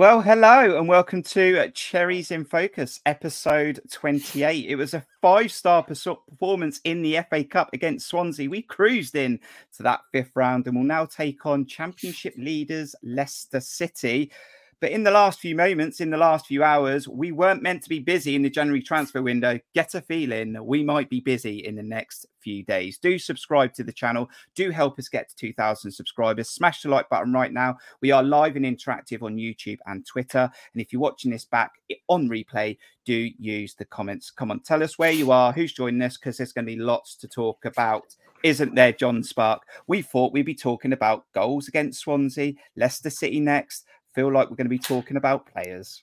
Well, hello and welcome to uh, Cherries in Focus, episode 28. It was a five star performance in the FA Cup against Swansea. We cruised in to that fifth round and will now take on Championship leaders Leicester City. But in the last few moments, in the last few hours, we weren't meant to be busy in the January transfer window. Get a feeling we might be busy in the next few days. Do subscribe to the channel. Do help us get to 2,000 subscribers. Smash the like button right now. We are live and interactive on YouTube and Twitter. And if you're watching this back on replay, do use the comments. Come on, tell us where you are, who's joining us, because there's going to be lots to talk about isn't there, John Spark? We thought we'd be talking about goals against Swansea, Leicester City next, feel like we're going to be talking about players.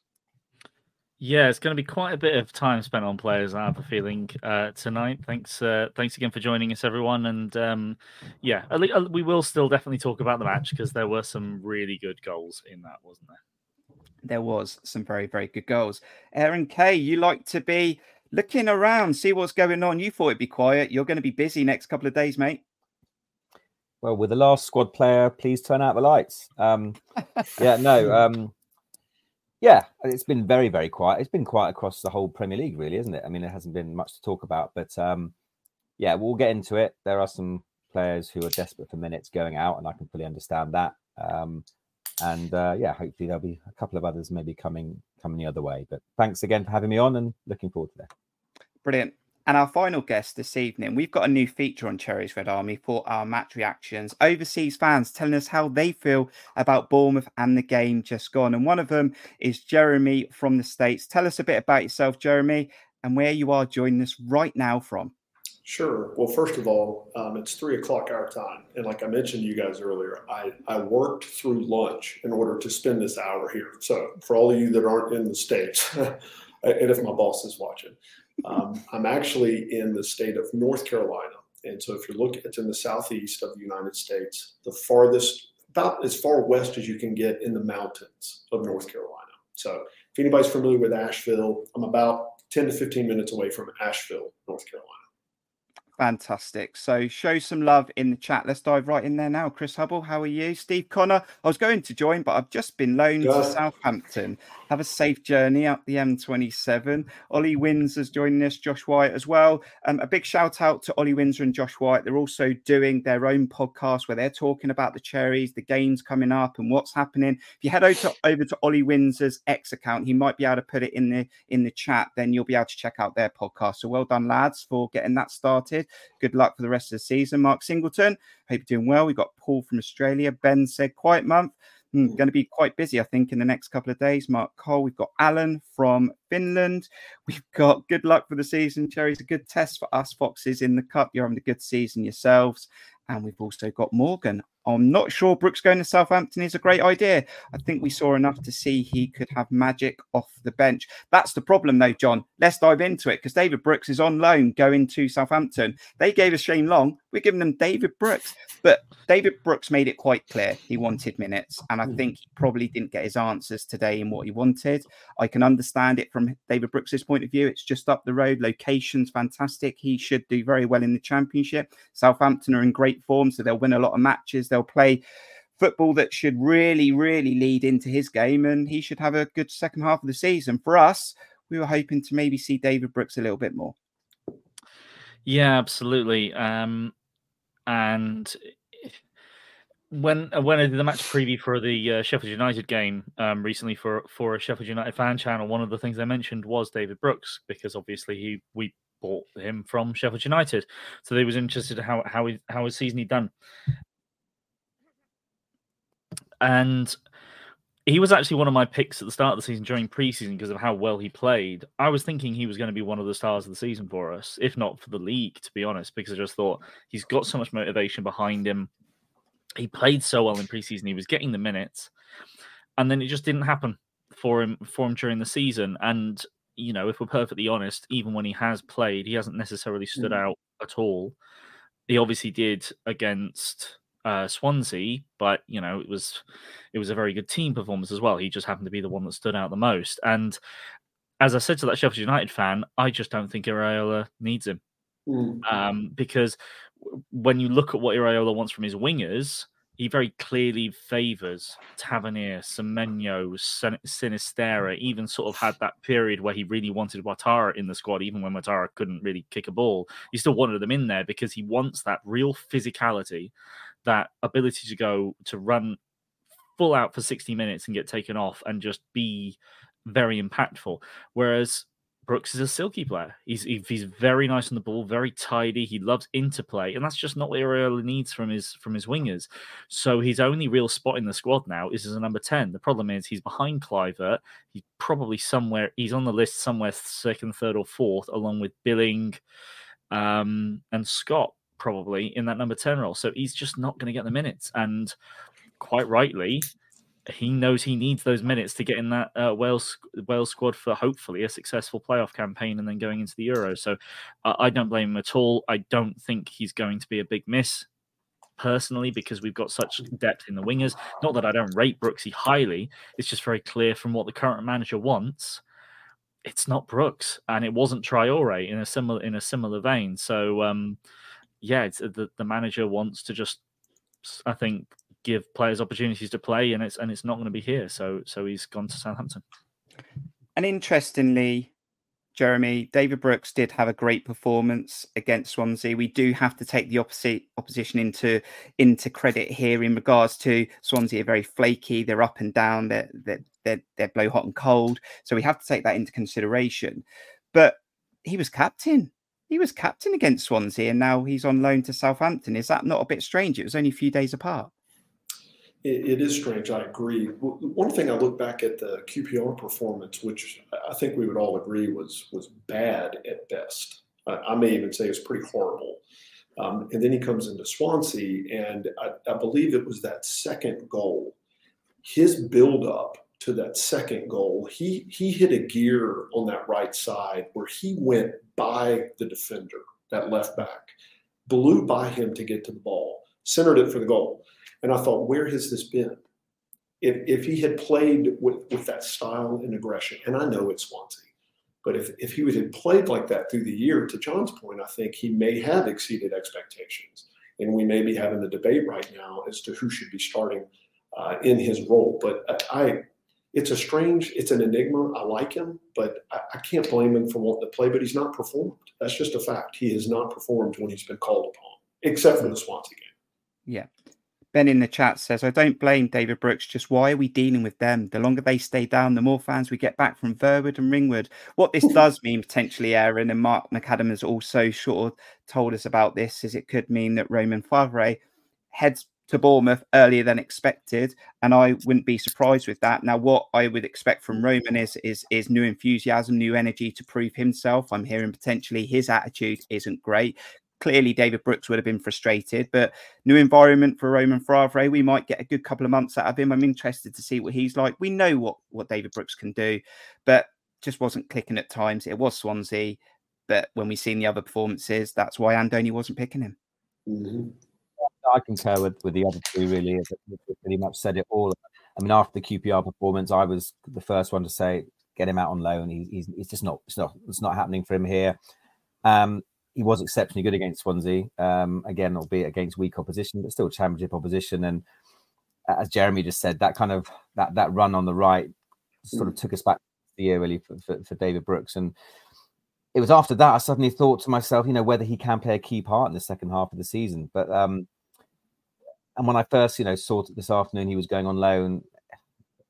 Yeah, it's going to be quite a bit of time spent on players. I have a feeling uh, tonight. Thanks, uh, thanks again for joining us, everyone. And um, yeah, we will still definitely talk about the match because there were some really good goals in that, wasn't there? There was some very, very good goals. Aaron K, you like to be looking around, see what's going on. You thought it'd be quiet. You're going to be busy next couple of days, mate. Well, with the last squad player, please turn out the lights. Um, yeah, no, um, yeah, it's been very, very quiet. It's been quiet across the whole Premier League, really, isn't it? I mean, there hasn't been much to talk about, but um, yeah, we'll get into it. There are some players who are desperate for minutes going out, and I can fully understand that. Um, and uh, yeah, hopefully there'll be a couple of others maybe coming coming the other way. But thanks again for having me on, and looking forward to that. Brilliant. And our final guest this evening, we've got a new feature on Cherries Red Army for our match reactions. Overseas fans telling us how they feel about Bournemouth and the game just gone. And one of them is Jeremy from the States. Tell us a bit about yourself, Jeremy, and where you are joining us right now from. Sure. Well, first of all, um, it's three o'clock our time. And like I mentioned to you guys earlier, I, I worked through lunch in order to spend this hour here. So for all of you that aren't in the States, and if my boss is watching, um, I'm actually in the state of North Carolina. And so if you look, it's in the southeast of the United States, the farthest, about as far west as you can get in the mountains of North Carolina. So if anybody's familiar with Asheville, I'm about 10 to 15 minutes away from Asheville, North Carolina. Fantastic. So show some love in the chat. Let's dive right in there now. Chris Hubble, how are you? Steve Connor, I was going to join, but I've just been loaned to Southampton. Have a safe journey up the M27. Ollie Windsor's joining us, Josh White as well. Um, a big shout out to Ollie Windsor and Josh White. They're also doing their own podcast where they're talking about the cherries, the games coming up, and what's happening. If you head over to, over to Ollie Windsor's X account, he might be able to put it in the in the chat. Then you'll be able to check out their podcast. So well done, lads, for getting that started. Good luck for the rest of the season. Mark Singleton, hope you're doing well. We've got Paul from Australia. Ben said, quiet month. Hmm, going to be quite busy, I think, in the next couple of days. Mark Cole, we've got Alan from Finland. We've got good luck for the season. Cherry's a good test for us Foxes in the Cup. You're having a good season yourselves. And we've also got Morgan I'm not sure Brooks going to Southampton is a great idea. I think we saw enough to see he could have magic off the bench. That's the problem, though, John. Let's dive into it because David Brooks is on loan going to Southampton. They gave us Shane Long. We're giving them David Brooks. But David Brooks made it quite clear he wanted minutes. And I hmm. think he probably didn't get his answers today in what he wanted. I can understand it from David Brooks's point of view. It's just up the road. Location's fantastic. He should do very well in the championship. Southampton are in great form, so they'll win a lot of matches. They'll They'll play football that should really, really lead into his game, and he should have a good second half of the season. For us, we were hoping to maybe see David Brooks a little bit more. Yeah, absolutely. Um, and when uh, when I did the match preview for the uh, Sheffield United game um, recently for for a Sheffield United fan channel, one of the things I mentioned was David Brooks because obviously he we bought him from Sheffield United, so they was interested in how how he, how his season he done, and he was actually one of my picks at the start of the season during preseason because of how well he played. I was thinking he was going to be one of the stars of the season for us, if not for the league, to be honest, because I just thought he's got so much motivation behind him. He played so well in preseason; he was getting the minutes, and then it just didn't happen for him for him during the season. And you know, if we're perfectly honest, even when he has played, he hasn't necessarily stood mm. out at all. He obviously did against uh, Swansea, but you know it was it was a very good team performance as well. He just happened to be the one that stood out the most. And as I said to that Sheffield United fan, I just don't think Iraola needs him mm. um, because when you look at what Iraola wants from his wingers, he very clearly favours Tavernier, Semenyo, Sinisterra, even sort of had that period where he really wanted Ouattara in the squad, even when Ouattara couldn't really kick a ball. He still wanted them in there because he wants that real physicality, that ability to go to run full out for 60 minutes and get taken off and just be very impactful. Whereas Brooks is a silky player. He's he's very nice on the ball, very tidy. He loves interplay, and that's just not what Iraola needs from his from his wingers. So his only real spot in the squad now is as a number ten. The problem is he's behind Kluivert. He's probably somewhere. He's on the list somewhere second, third, or fourth, along with Billing um, and Scott probably in that number ten role. So he's just not going to get the minutes. And quite rightly, he knows he needs those minutes to get in that uh, Wales Wales squad for hopefully a successful playoff campaign and then going into the Euro. So uh, I don't blame him at all. I don't think he's going to be a big miss personally because we've got such depth in the wingers. Not that I don't rate Brooksy highly. It's just very clear from what the current manager wants. It's not Brooks, and it wasn't Traore in a similar in a similar vein. So, um, yeah, it's uh, the the manager wants to just, I think, give players opportunities to play, and it's and it's not going to be here. So so he's gone to Southampton. And interestingly, Jeremy, David Brooks did have a great performance against Swansea. We do have to take the opposite opposition into into credit here in regards to Swansea are very flaky. They're up and down. They're they're they're, they're blow hot and cold. So we have to take that into consideration. But he was captain. He was captain against Swansea, and now he's on loan to Southampton. Is that not a bit strange? It was only a few days apart it, it is strange. I agree. One thing I look back at the QPR performance, which I think we would all agree was was bad at best. I, I may even say it's pretty horrible. Um, and then he comes into Swansea, and I, I believe it was that second goal. His build up to that second goal, he he hit a gear on that right side where he went by the defender, that left back, blew by him to get to the ball, centered it for the goal. And I thought, where has this been? If, if he had played with, with that style and aggression, and I know it's Swansea, but if, if he had played like that through the year, to John's point, I think he may have exceeded expectations. And we may be having the debate right now as to who should be starting uh, in his role. But I, it's a strange, it's an enigma. I like him, but I, I, can't blame him for wanting to play, but he's not performed. That's just a fact. He has not performed when he's been called upon, except for the Swansea game. Yeah. Ben in the chat says, I don't blame David Brooks, just why are we dealing with them? The longer they stay down, the more fans we get back from Verwood and Ringwood. What this does mean potentially, Aaron, and Mark McAdam has also sort of told us about this, is it could mean that Romain Faivre heads to Bournemouth earlier than expected, and I wouldn't be surprised with that. Now, what I would expect from Romain is is is new enthusiasm, new energy to prove himself. I'm hearing potentially his attitude isn't great clearly David Brooks would have been frustrated, but new environment for Romain Faivre. We might get a good couple of months out of him. I'm interested to see what he's like. We know what what David Brooks can do, but just wasn't clicking at times. It was Swansea, but when we've seen the other performances, that's why Andoni wasn't picking him. Mm-hmm. I concur with, with the other two, really. Pretty much said it all. I mean, after the QPR performance, I was the first one to say, get him out on loan. He, he's, he's just not, it's not, it's not happening for him here. Um, he was exceptionally good against Swansea. Um, again, albeit against weak opposition, but still championship opposition. And as Jeremy just said, that kind of that that run on the right sort of took us back the year really for, for, for, David Brooks. And it was after that I suddenly thought to myself, you know, whether he can play a key part in the second half of the season. But um, and when I first, you know, saw this afternoon he was going on loan,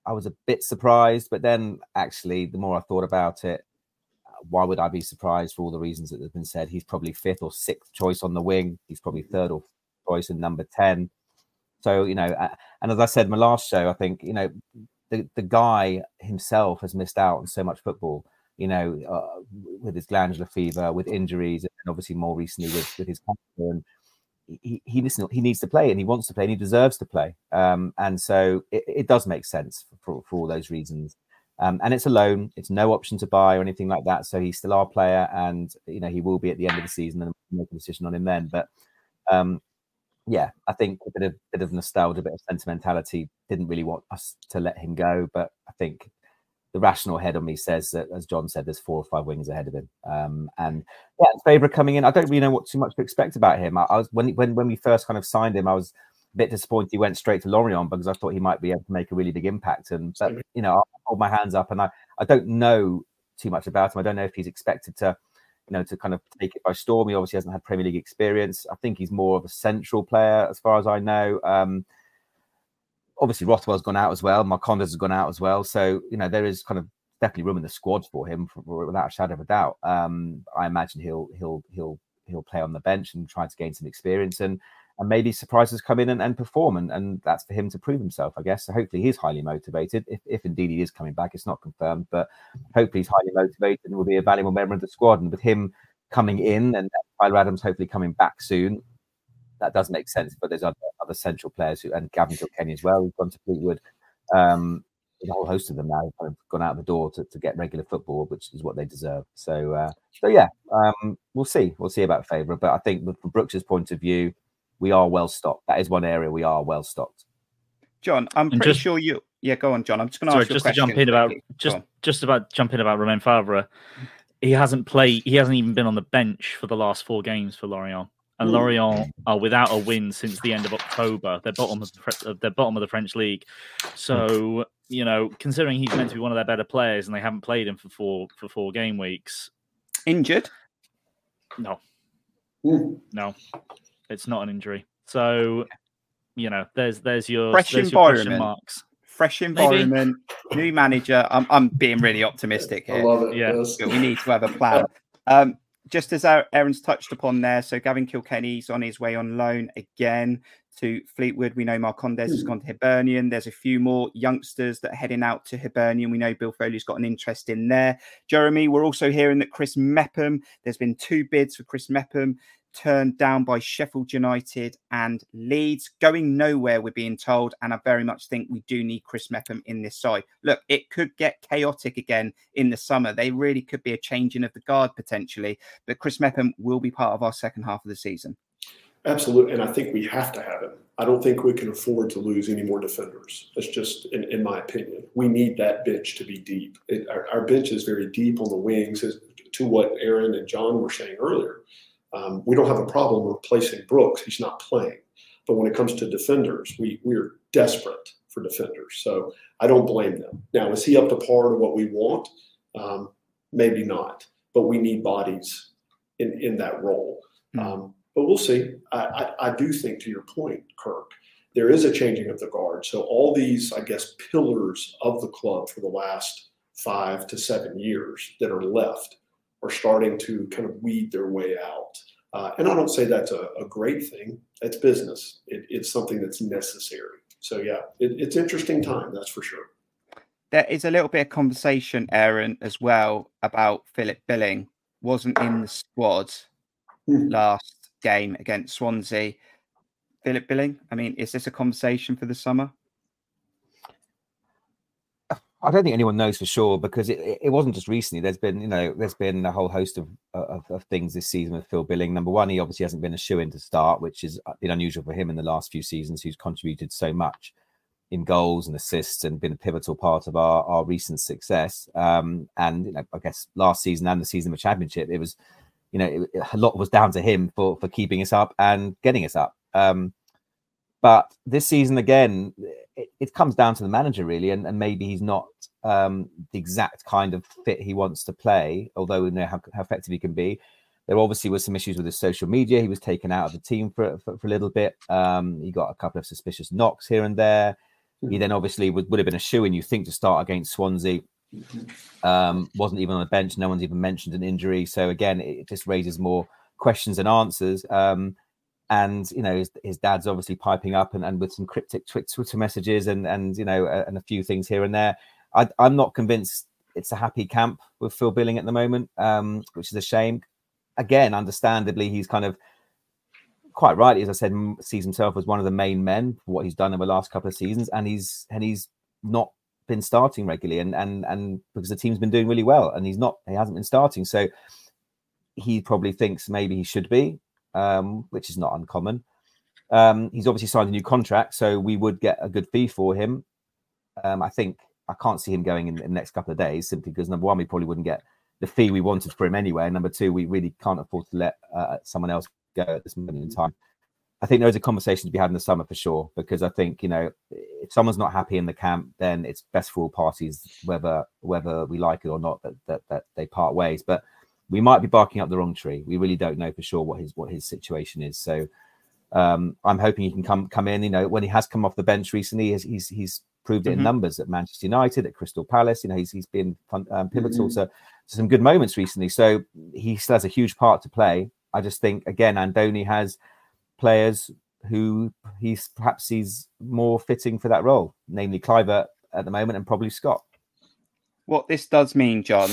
I was a bit surprised. But then actually, the more I thought about it, why would I be surprised for all the reasons that have been said? He's probably fifth or sixth choice on the wing. He's probably third or choice in number 10. So, you know, and as I said in my last show, I think, you know, the, the guy himself has missed out on so much football, you know, uh, with his glandular fever, with injuries, and obviously more recently with, with his cancer. He, he, listen, he needs to play and he wants to play and he deserves to play. Um, and so it, it does make sense for, for all those reasons. Um, and it's a loan; it's no option to buy or anything like that. So he's still our player, and you know he will be at the end of the season and make a decision on him then. But um, yeah, I think a bit of bit of nostalgia, a bit of sentimentality. Didn't really want us to let him go, but I think the rational head on me says that, as John said, there's four or five wings ahead of him. Um, and yeah, Faivre coming in, I don't really know what too much to expect about him. I, I was when when when we first kind of signed him, I was a bit disappointed he went straight to Lorient because I thought he might be able to make a really big impact. And but, you know, I hold my hands up, and I I don't know too much about him. I don't know if he's expected to, you know, to kind of take it by storm. He obviously hasn't had Premier League experience. I think he's more of a central player, as far as I know. Um, obviously, Rothwell's gone out as well. Marcondes has gone out as well. So you know, there is kind of definitely room in the squad for him, for, without a shadow of a doubt. Um, I imagine he'll he'll he'll he'll play on the bench and try to gain some experience and and maybe surprises come in and, and perform and, and that's for him to prove himself i guess so hopefully he's highly motivated if, if indeed he is coming back it's not confirmed but hopefully he's highly motivated and will be a valuable member of the squad and with him coming in and Tyler Adams hopefully coming back soon that does make sense but there's other, other central players who and Gavin Kilkenny as well who's gone to Fleetwood um, a whole host of them now have gone out the door to, to get regular football, which is what they deserve. So, uh, so yeah, um, we'll see. We'll see about Faivre, but I think from Brooks's point of view, we are well stocked. That is one area we are well stocked. John, I'm pretty just, sure you. Yeah, go on, John. I'm just going to ask just to jump in about just just about jump in about Romain Faivre. He hasn't played. He hasn't even been on the bench for the last four games for Lorient and Lorient are without a win since the end of October. They're bottom of the, they're bottom of the French league. So you know, considering he's meant to be one of their better players, and they haven't played him for four for four game weeks, injured? No, mm. no, it's not an injury. So you know, there's there's your fresh there's environment. Your marks. Fresh environment, Maybe. new manager. I'm, I'm being really optimistic here. I love it. Yeah, we need to have a plan. Um, just as Aaron's touched upon there, so Gavin Kilkenny's on his way on loan again to Fleetwood. We know Marcondes has hmm. gone to Hibernian. There's a few more youngsters that are heading out to Hibernian. We know Bill Foley's got an interest in there. Jeremy, we're also hearing that Chris Mepham, there's been two bids for Chris Mepham turned down by Sheffield United and Leeds. Going nowhere, we're being told. And I very much think we do need Chris Mepham in this side. Look, it could get chaotic again in the summer. They really could be a changing of the guard potentially. But Chris Mepham will be part of our second half of the season. Absolutely. And I think we have to have him. I don't think we can afford to lose any more defenders. That's just, in, in my opinion. We need that bench to be deep. It, our, our bench is very deep on the wings, as, to what Aaron and John were saying earlier um, we don't have a problem replacing Brooks. He's not playing. But when it comes to defenders, we we're desperate for defenders. So I don't blame them. Now, is he up to par to what we want? Um, maybe not. But we need bodies in in that role. Mm-hmm. Um, but we'll see. I, I, I do think, to your point, Kirk, there is a changing of the guard. So all these, I guess, pillars of the club for the last five to seven years that are left are starting to kind of weed their way out. Uh, and I don't say that's a, a great thing. It's business. It, it's something that's necessary. So yeah, it, it's interesting time. That's for sure. There is a little bit of conversation, Aaron, as well about Philip Billing. Wasn't in the squad mm. last game against Swansea. Philip Billing. I mean, is this a conversation for the summer? I don't think anyone knows for sure because it, it wasn't just recently. There's been, you know, there's been a whole host of, of, of things this season with Phil Billing. Number one, he obviously hasn't been a shoe in to start, which has uh, been unusual for him in the last few seasons. Who's contributed so much in goals and assists and been a pivotal part of our, our recent success. Um, and you know, I guess last season and the season of the championship, it was, you know, it, a lot was down to him for for keeping us up and getting us up. Um, but this season again, it, it, comes down to the manager really, and, and maybe he's not um, the exact kind of fit he wants to play. Although we know how, how, effective he can be, there obviously was some issues with his social media. He was taken out of the team for for, for a little bit. Um, he got a couple of suspicious knocks here and there. He hmm. then obviously would, would have been a shoe in you think to start against Swansea. Um, wasn't even on the bench. No one's even mentioned an injury. So again, it just raises more questions and answers. Um, and you know his, his, dad's obviously piping up and, and with some cryptic Twitter messages and and you know and a few things here and there. I, am not convinced it's a happy camp with Phil Billing at the moment, um, which is a shame. Again, understandably, he's kind of quite rightly as I said, sees himself as one of the main men for what he's done in the last couple of seasons, and he's and he's not been starting regularly, and and and because the team's been doing really well, and he's not, he hasn't been starting, so he probably thinks maybe he should be um, which is not uncommon. Um, he's obviously signed a new contract, so we would get a good fee for him. Um, I think I can't see him going in, in, the next couple of days simply because number one, we probably wouldn't get the fee we wanted for him anyway. And number two, we really can't afford to let uh, someone else go at this moment in time. I think there is a conversation to be had in the summer for sure, because I think you know if someone's not happy in the camp, then it's best for all parties, whether whether we like it or not, that that, that they part ways. But we might be barking up the wrong tree. We really don't know for sure what his what his situation is. So um, I'm hoping he can come come in. You know, when he has come off the bench recently, he's he's, he's proved it mm-hmm. in numbers at Manchester United, at Crystal Palace. You know, he's he's been um, pivotal mm-hmm. to, to, some good moments recently. So he still has a huge part to play. I just think again, Andoni has players who he's perhaps sees more fitting for that role, namely Kluivert at the moment and probably Scott. What this does mean, John,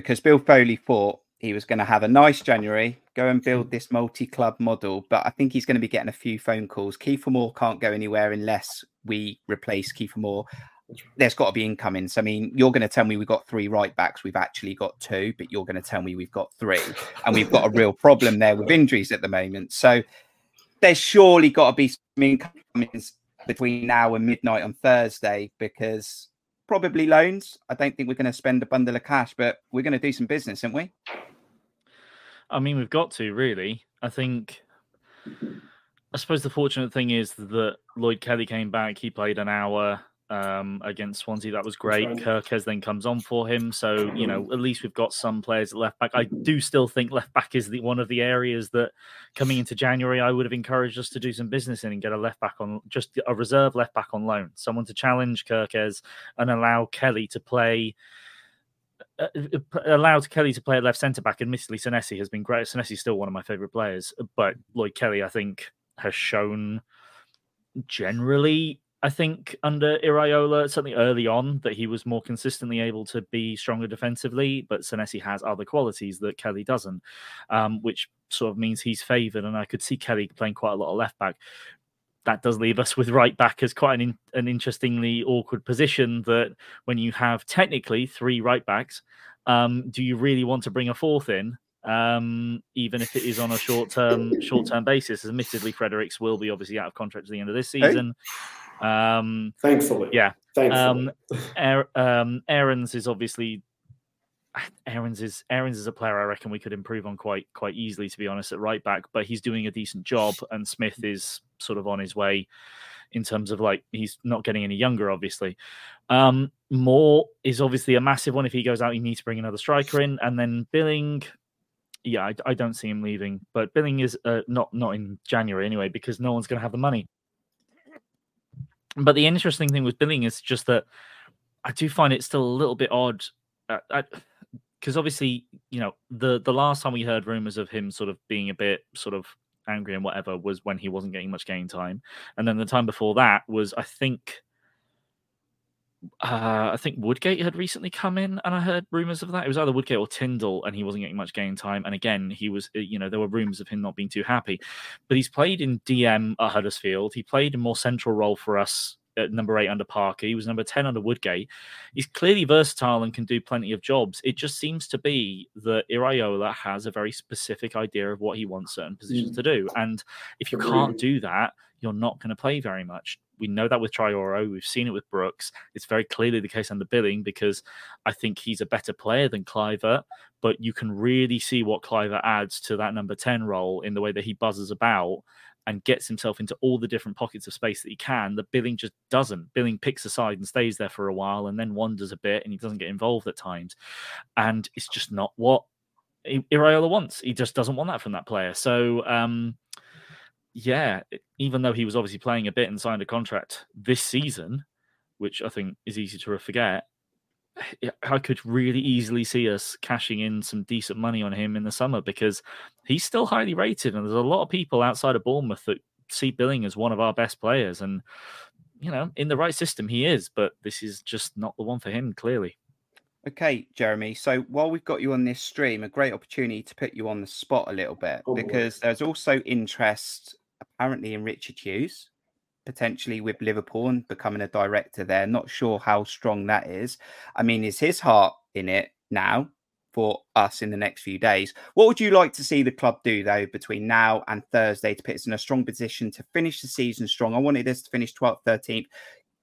because Bill Foley thought he was going to have a nice January, go and build hmm. this multi-club model, but I think he's going to be getting a few phone calls. Kieffer Moore can't go anywhere unless we replace Kieffer Moore. There's got to be incomings. I mean, you're going to tell me we've got three right backs. We've actually got two, but you're going to tell me we've got three, and we've got a real problem there with injuries at the moment. So there's surely got to be some incomings between now and midnight on Thursday because probably loans. I don't think we're going to spend a bundle of cash, but we're going to do some business, aren't we? I mean, we've got to really. I think. I suppose the fortunate thing is that Lloyd Kelly came back. He played an hour um, against Swansea. That was great. Kerkez then comes on for him. So, you know, at least we've got some players at left back. I do still think left back is the one of the areas that coming into January, I would have encouraged us to do some business in and get a left back on just a reserve left back on loan, someone to challenge Kerkez and allow Kelly to play. Uh, uh allowed Kelly to play at left centre back. Admittedly, Senesi has been great. Senesi's still one of my favourite players, but Lloyd Kelly, I think, has shown generally I think under Iraola, certainly early on, that he was more consistently able to be stronger defensively, but Senesi has other qualities that Kelly doesn't, um, which sort of means he's favoured. And I could see Kelly playing quite a lot of left back. That does leave us with right back as quite an, in, an interestingly awkward position. That when you have technically three right backs, um, do you really want to bring a fourth in? Um, even if it is on a short term short term basis. Admittedly, Fredericks will be obviously out of contract at the end of this season. Um, Thankfully, yeah. Thankfully. Um, um, Aarons is obviously Aarons is Aarons is a player I reckon we could improve on quite quite easily, to be honest, at right back. But he's doing a decent job, and Smith is sort of on his way in terms of like he's not getting any younger, obviously. Um, Moore is obviously a massive one. If he goes out, you need to bring another striker in, and then Billing. Yeah, I, I don't see him leaving, but Billing is uh, not not in January anyway because no one's going to have the money. But the interesting thing with Billing is just that I do find it still a little bit odd. because uh, obviously, you know, the the last time we heard rumors of him sort of being a bit sort of angry and whatever was when he wasn't getting much game time, and then the time before that was I think. Uh, I think Woodgate had recently come in, and I heard rumors of that. It was either Woodgate or Tindall, and he wasn't getting much game time. And again, he was, you know, there were rumors of him not being too happy. But he's played in DM at Huddersfield. He played a more central role for us at number eight under Parker. He was number 10 under Woodgate. He's clearly versatile and can do plenty of jobs. It just seems to be that Iraola has a very specific idea of what he wants certain positions mm. to do. And if you can't do that, you're not going to play very much. We know that with Traore. We've seen it with Brooks. It's very clearly the case under Billing because I think he's a better player than Kluivert, but you can really see what Kluivert adds to that number 10 role in the way that he buzzes about and gets himself into all the different pockets of space that he can. The Billing just doesn't. Billing picks a side and stays there for a while and then wanders a bit and he doesn't get involved at times. And it's just not what Iraola wants. He just doesn't want that from that player. So, um, yeah, even though he was obviously playing a bit and signed a contract this season, which I think is easy to forget, I could really easily see us cashing in some decent money on him in the summer because he's still highly rated, and there's a lot of people outside of Bournemouth that see Billing as one of our best players. And you know, in the right system, he is, but this is just not the one for him, clearly. Okay, Jeremy. So while we've got you on this stream, a great opportunity to put you on the spot a little bit oh, because boy. there's also interest apparently in Richard Hughes potentially with Liverpool and becoming a director there. Not sure how strong that is. I mean, is his heart in it now for us in the next few days? What would you like to see the club do though between now and Thursday to put us in a strong position to finish the season strong? I wanted us to finish 12th, 13th.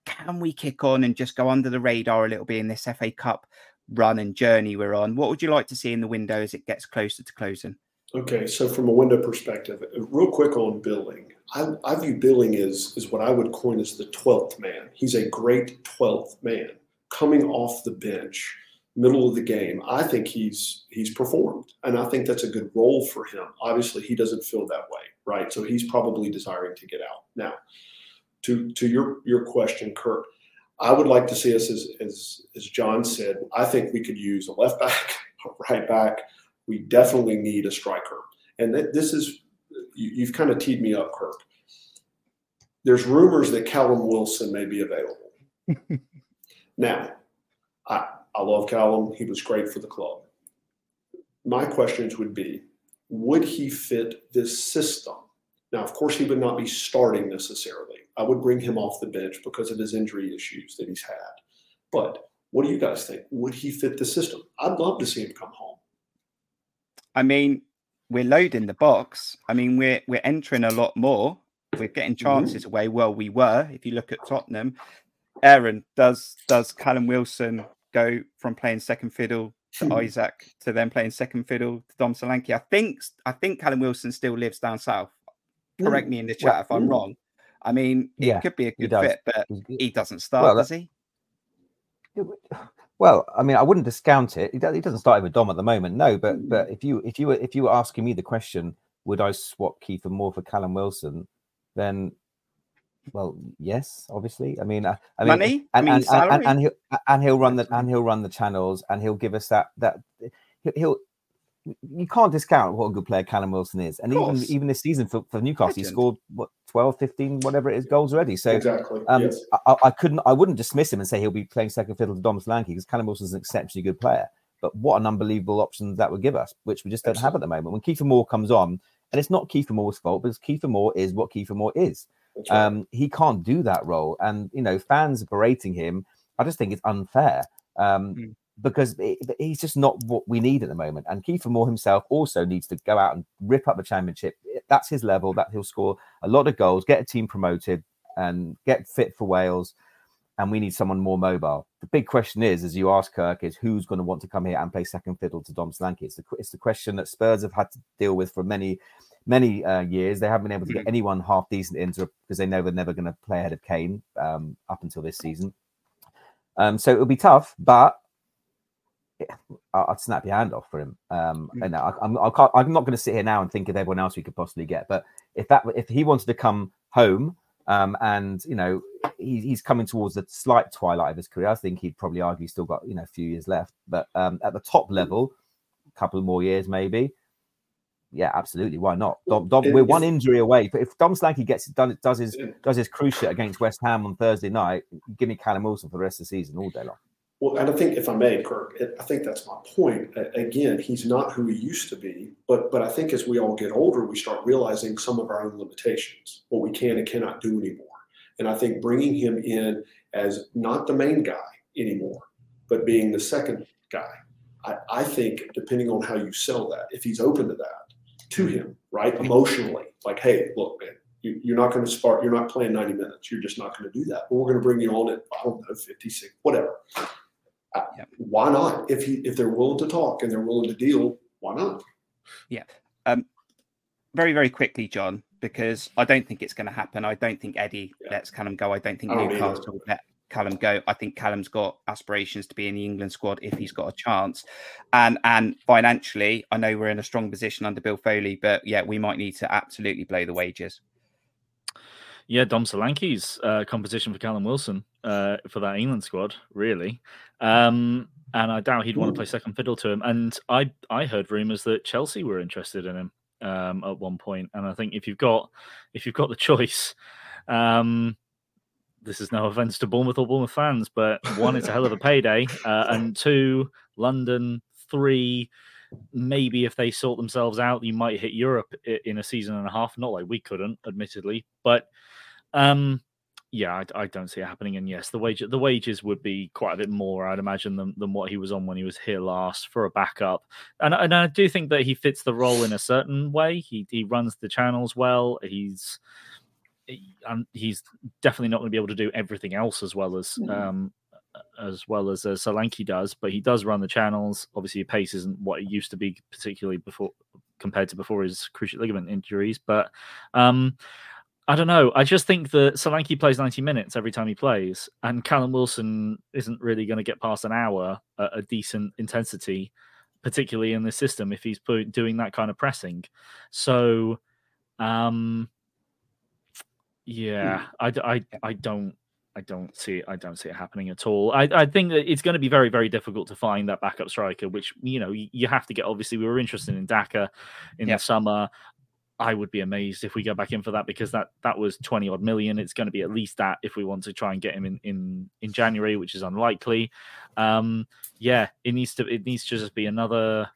Can we kick on and just go under the radar a little bit in this FA Cup run and journey we're on? What would you like to see in the window as it gets closer to closing? Okay, so from a window perspective, real quick on Billing, I, I view Billing as is what I would coin as the twelfth man. He's a great twelfth man coming off the bench, middle of the game. I think he's he's performed, and I think that's a good role for him. Obviously, he doesn't feel that way, right? So he's probably desiring to get out now. To to your your question, Kurt, I would like to see us as as as John said. I think we could use a left back, a right back we definitely need a striker. And th- this is, you, have kind of teed me up, Kirk. There's rumors that Callum Wilson may be available. now, I, I love Callum. He was great for the club. My questions would be would he fit this system? Now, of course, he would not be starting necessarily. I would bring him off the bench because of his injury issues that he's had. But what do you guys think? Would he fit the system? I'd love to see him come home. I mean, we're loading the box. I mean, we're we're entering a lot more. We're getting mm-hmm. chances mm-hmm. away. Well, we were. If you look at Tottenham, Aaron does does Callum Wilson go from playing second fiddle to hmm. Isak to then playing second fiddle to Dom Solanke? I think I think Callum Wilson still lives down south. Correct mm. me in the chat well, if I'm mm. wrong. I mean, it yeah, could be a good fit, but he doesn't start, well, does he? Well, I mean, I wouldn't discount it. He doesn't start with Dom at the moment, no. But mm. but if you if you were if you were asking me the question, would I swap Kieffer Moore for Callum Wilson? Then, well, yes, obviously. I mean, I, I mean, money, and, I mean, and, and, and, he'll and he'll run the and he'll run the channels, and he'll give us that that he'll you can't discount what a good player Callum Wilson is. And even even this season for, for Newcastle, Legend. he scored what 12, 15, whatever it is, goals already. So exactly. Um, yes. I, I, couldn't I wouldn't dismiss him and say he'll be playing second fiddle to Dom Solanke because Callum Wilson's an exceptionally good player. But what an unbelievable option that would give us, which we just don't Absolutely. have at the moment. When Kieffer Moore comes on, and it's not Kieffer Moore's fault because Kieffer Moore is what Kieffer Moore is. Right. Um, he can't do that role. And you know, fans berating him, I just think it's unfair. Um, mm because he's just not what we need at the moment. And Kieffer Moore himself also needs to go out and rip up the championship. That's his level. That he'll score a lot of goals, get a team promoted, and get fit for Wales. And we need someone more mobile. The big question is, as you ask Kirk, is who's going to want to come here and play second fiddle to Dom Solanke? It's the, it's the question that Spurs have had to deal with for many, many uh, years. They haven't been able to get mm. anyone half decent into because they know they're never going to play ahead of Kane um, up until this season. Um, so it'll be tough, but I'd snap your hand off for him. Um, mm. and I, I'm, I can't, I'm not going to sit here now and think of everyone else we could possibly get. But if that, if he wanted to come home, um, and you know, he, he's coming towards the slight twilight of his career, I think he'd probably argue he's still got you know a few years left. But um, at the top level, a couple more years maybe. Yeah, absolutely. Why not? Dom, Dom, we're one injury away. But if Dom Solanke gets done, does his does his cruciate against West Ham on Thursday night, give me Callum Wilson for the rest of the season all day long. Well, and I think if I may, Kirk, I think that's my point. Again, he's not who he used to be, but but I think as we all get older, we start realizing some of our own limitations, what we can and cannot do anymore. And I think bringing him in as not the main guy anymore, but being the second guy, I, I think depending on how you sell that, if he's open to that, to him, right, emotionally, like, hey, look, man, you, are not going to spark. You're not playing 90 minutes. You're just not going to do that. But we're going to bring you on at I don't know 56, whatever. Yeah. Why not? If he if they're willing to talk and they're willing to deal, why not? Yeah. Um, very very quickly, John, because I don't think it's going to happen. I don't think Eddie yeah. lets Callum go. I don't think I Newcastle let Callum go. I think Callum's got aspirations to be in the England squad if he's got a chance. And and financially, I know we're in a strong position under Bill Foley, but yeah, we might need to absolutely blow the wages. Yeah, Dom Solanke's uh, competition for Callum Wilson uh, for that England squad, really. Um, and I doubt he'd want to play second fiddle to him. And I I heard rumours that Chelsea were interested in him um, at one point. And I think if you've got if you've got the choice, um, this is no offence to Bournemouth or Bournemouth fans, but one, it's a hell of a payday, uh, and two, London, three. Maybe if they sort themselves out, you might hit Europe in a season and a half. Not like we couldn't, admittedly, but um, yeah, I, I, don't see it happening. And yes, the wage the wages would be quite a bit more, I'd imagine, than, than what he was on when he was here last for a backup. And, and I do think that he fits the role in a certain way. He he runs the channels well. He's he, he's definitely not going to be able to do everything else as well as mm-hmm. um, as well as uh, Solanke does, but he does run the channels. Obviously, pace isn't what it used to be, particularly before compared to before his cruciate ligament injuries. But um, I don't know. I just think that Solanke plays 90 minutes every time he plays, and Callum Wilson isn't really going to get past an hour at a decent intensity, particularly in this system if he's put, doing that kind of pressing. So, um, yeah, I, I, I don't. I don't see it. I don't see it happening at all. I, I think that it's going to be very, very difficult to find that backup striker, which you know you, you have to get. Obviously, we were interested in Daka in yep. the summer. I would be amazed if we go back in for that because that that was 20 odd million. It's going to be at least that if we want to try and get him in in, in January, which is unlikely. Um, yeah, it needs to it needs to just be another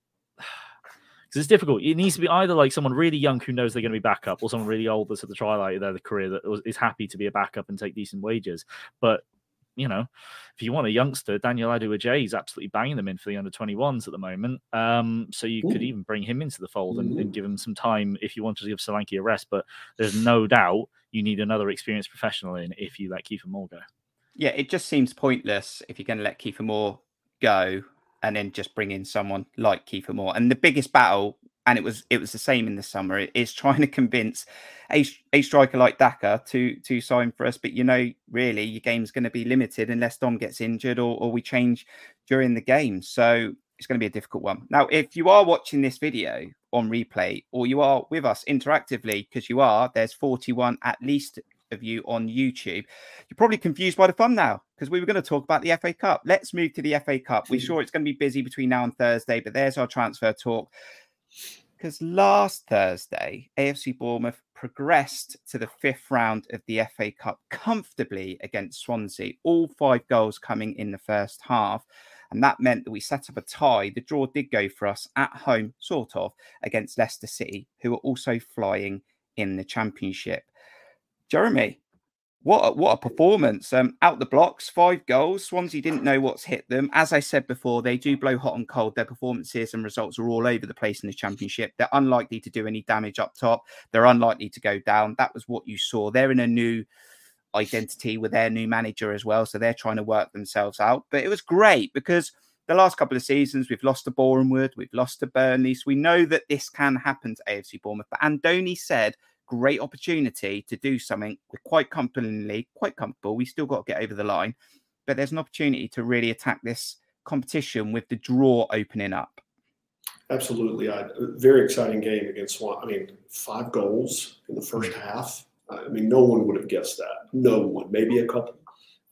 because it's difficult. It needs to be either like someone really young who knows they're going to be backup, or someone really old that's at the twilight of their career that is happy to be a backup and take decent wages. But you know, if you want a youngster, Daniel Adu-Adjei is absolutely banging them in for the under 21s at the moment. Um, so you Ooh. could even bring him into the fold and, and, give him some time if you wanted to give Solanke a rest. But there's no doubt you need another experienced professional in if you let Kieffer Moore go. Yeah, it just seems pointless if you're going to let Kieffer Moore go and then just bring in someone like Kieffer Moore. And the biggest battle and it was it was the same in the summer. Is trying to convince a, a striker like Daka to to sign for us, but you know, really, your game's going to be limited unless Dom gets injured or, or we change during the game. So it's going to be a difficult one. Now, if you are watching this video on replay or you are with us interactively, because you are, there's 41 at least of you on YouTube. You're probably confused by the fun now because we were going to talk about the FA Cup. Let's move to the FA Cup. We're hmm. sure it's going to be busy between now and Thursday, but there's our transfer talk because last Thursday, AFC Bournemouth progressed to the fifth round of the FA Cup comfortably against Swansea, all five goals coming in the first half. And that meant that we set up a tie. The draw did go for us at home, sort of, against Leicester City, who are also flying in the Championship. Jeremy, what a, what a performance! Um, out the blocks, five goals. Swansea didn't know what's hit them. As I said before, they do blow hot and cold. Their performances and results are all over the place in the championship. They're unlikely to do any damage up top. They're unlikely to go down. That was what you saw. They're in a new identity with their new manager as well, so they're trying to work themselves out. But it was great because the last couple of seasons we've lost to Bournemouth, we've lost to Burnley, so we know that this can happen to AFC Bournemouth. But Andoni said great opportunity to do something. We're quite comfortably, quite comfortable. We still got to get over the line, but there's an opportunity to really attack this competition with the draw opening up. Absolutely, a very exciting game against Swan. I mean, five goals in the first mm. half. I mean, no one would have guessed that. No one, maybe a couple.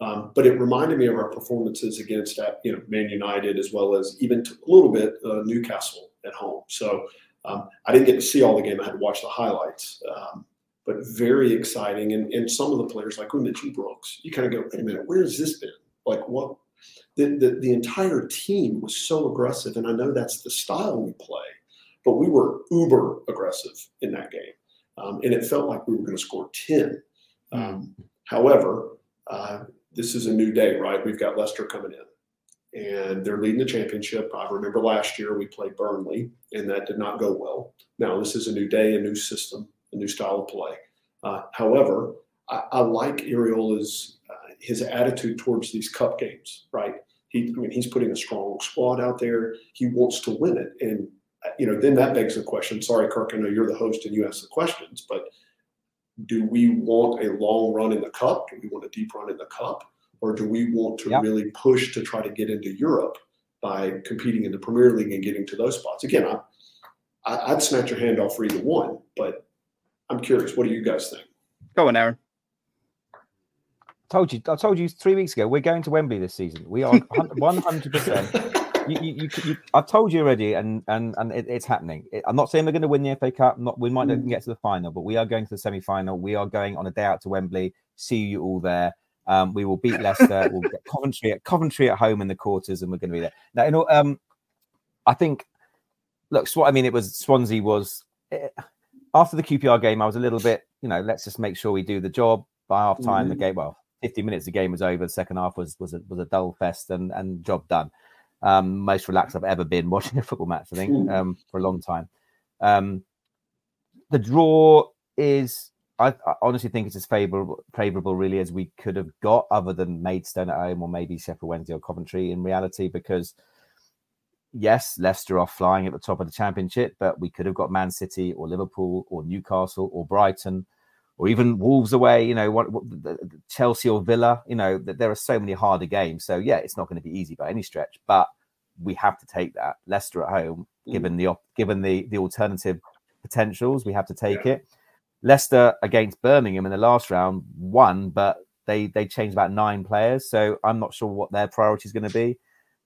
Um, but it reminded me of our performances against, uh, you know, Man United as well as even a little bit uh, Newcastle at home. So um, I didn't get to see all the game. I had to watch the highlights. Um, but very exciting. And, and some of the players, like we mentioned Brooks, you kind of go, wait a minute, where has this been? Like what? The, the, the entire team was so aggressive. And I know that's the style we play, but we were uber aggressive in that game. Um, and it felt like we were going to score 10. Um, however, uh, this is a new day, right? We've got Leicester coming in and they're leading the championship. I remember last year we played Burnley, and that did not go well. Now this is a new day, a new system, a new style of play. Uh, however, I, I, like Iraola's uh, his attitude towards these cup games. Right? He, I mean, he's putting a strong squad out there. He wants to win it, and uh, you know, then that begs the question. Sorry, Kirk, I know you're the host and you ask the questions, but do we want a long run in the cup? Do we want a deep run in the cup? Or do we want to yep. really push to try to get into Europe by competing in the Premier League and getting to those spots? Again, I, I'd snatch your hand off for either one, but I'm curious. What do you guys think? Go on, Aaron. Told you, I told you three weeks ago. We're going to Wembley this season. We are one hundred percent. You, you, you, I've told you already, and and and it, it's happening. I'm not saying we're going to win the FA Cup. Not we might not mm. get to the final, but we are going to the semi final. We are going on a day out to Wembley. See you all there. Um, we will beat Leicester. we'll get Coventry at Coventry at home in the quarters, and we're going to be there. Now, you know, um, I think. Look, Sw- I mean, it was Swansea was eh, after the QPR game. I was a little bit, you know, let's just make sure we do the job. By half time, mm-hmm. the game, well, 50 minutes, the game was over. The second half was was a, was a dull fest, and and job done. Um, most relaxed I've ever been watching a football match. I think um, for a long time. Um, the draw is I, I, honestly think it's as favorable, favorable really as we could have got, other than Maidstone at home or maybe Sheffield Wednesday or Coventry in reality, because yes, Leicester are flying at the top of the championship, but we could have got Man City or Liverpool or Newcastle or Brighton or even Wolves away, you know, what, what Chelsea or Villa, you know, that there are so many harder games. So yeah, it's not going to be easy by any stretch, but we have to take that. Leicester at home, mm. given the given the the alternative potentials, we have to take yeah. it. Leicester against Birmingham in the last round won, but they they changed about nine players, so I'm not sure what their priority is going to be.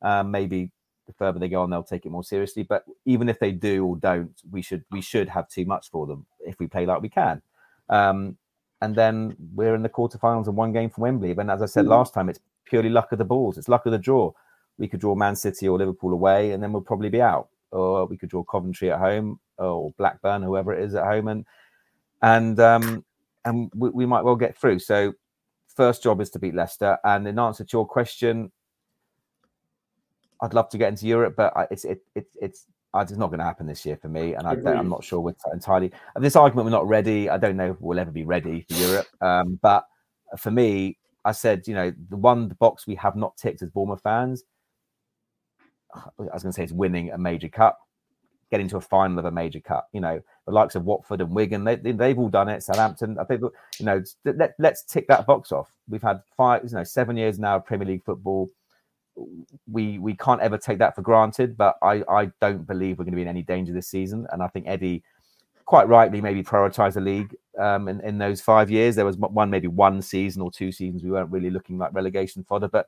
Um, maybe the further they go on, they'll take it more seriously. But even if they do or don't, we should we should have too much for them if we play like we can. Um, and then we're in the quarterfinals and one game from Wembley. But as I said mm. last time, it's purely luck of the balls. It's luck of the draw. We could draw Man City or Liverpool away, and then we'll probably be out. Or we could draw Coventry at home or Blackburn, whoever it is at home, and and um, and we, we might well get through. So first job is to beat Leicester. And in answer to your question, I'd love to get into Europe, but it's it, it it's it's not going to happen this year for me, and I am not sure we're entirely. This argument we're not ready. I don't know if we'll ever be ready for Europe. Um, but for me, I said, you know, the one the box we have not ticked as Bournemouth fans. I was going to say it's winning a major cup, getting to a final of a major cup. You know, the likes of Watford and Wigan, they, they, have all done it. Southampton, I think, you know, let, let's tick that box off. We've had five, you know, seven years now of Premier League football we we can't ever take that for granted. But I I don't believe we're going to be in any danger this season, and I think Eddie quite rightly maybe prioritize the league um, in, in those five years. There was one maybe one season or two seasons we weren't really looking like relegation fodder, but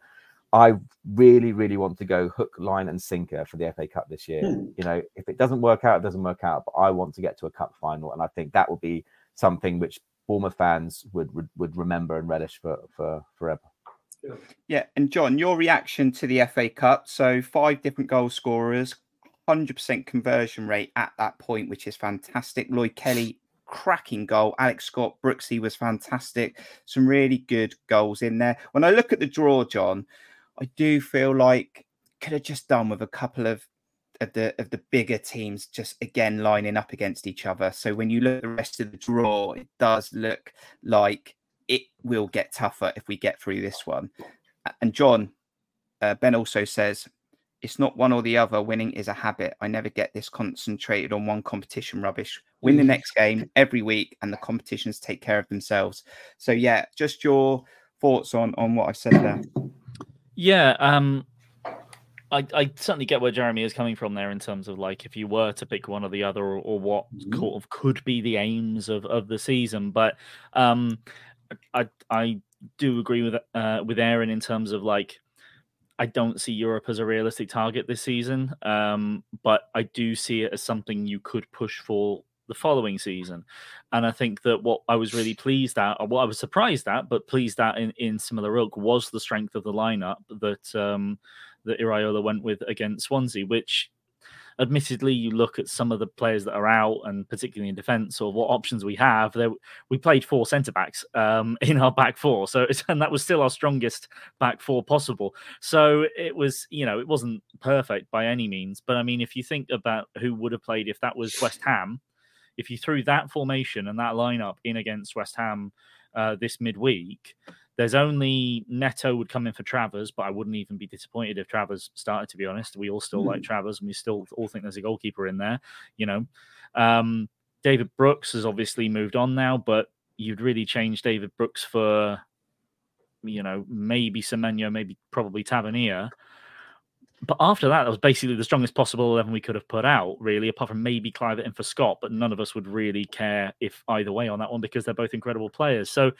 I really really want to go hook, line, and sinker for the FA Cup this year. Hmm. You know, if it doesn't work out, it doesn't work out. But I want to get to a cup final, and I think that would be something which Bournemouth fans would would, would remember and relish for for forever. Yeah. And John, your reaction to the FA Cup. So five different goal scorers, 100% conversion rate at that point, which is fantastic. Lloyd Kelly, cracking goal. Alex Scott Brooksy was fantastic. Some really good goals in there. When I look at the draw, John, I do feel like could have just done with a couple of of the of the bigger teams just again lining up against each other. So when you look at the rest of the draw, it does look like it will get tougher if we get through this one. And John, uh, Ben also says, it's not one or the other. Winning is a habit. I never get this concentrated on one competition rubbish. Win the mm. next game every week, and the competitions take care of themselves. So yeah, just your thoughts on on what I said there. Yeah, um, I, I certainly get where Jeremy is coming from there in terms of like if you were to pick one or the other, or, or what mm-hmm. sort of could be the aims of of the season. But um, I I do agree with uh, with Aaron in terms of like I don't see Europe as a realistic target this season, um, but I do see it as something you could push for the following season. And I think that what I was really pleased at, or what I was surprised at, but pleased at in, in similar ilk, was the strength of the lineup that um, that Iraola went with against Swansea, which admittedly, you look at some of the players that are out, and particularly in defence, or what options we have. There, we played four centre backs um, in our back four, so and that was still our strongest back four possible. So it was, you know, it wasn't perfect by any means, but I mean, if you think about who would have played if that was West Ham, if you threw that formation and that lineup in against West Ham uh, this midweek, there's only Neto would come in for Travers, but I wouldn't even be disappointed if Travers started. To be honest, we all still mm. like hmm. Travers, and we still all think there's a goalkeeper in there. You know, um, David Brooks has obviously moved on now, but you'd really change David Brooks for, you know, maybe Semenyo, maybe probably Tavernier but after that, that was basically the strongest possible 11 we could have put out, really, apart from maybe Kluivert and for Scott. But none of us would really care if either way on that one because they're both incredible players. So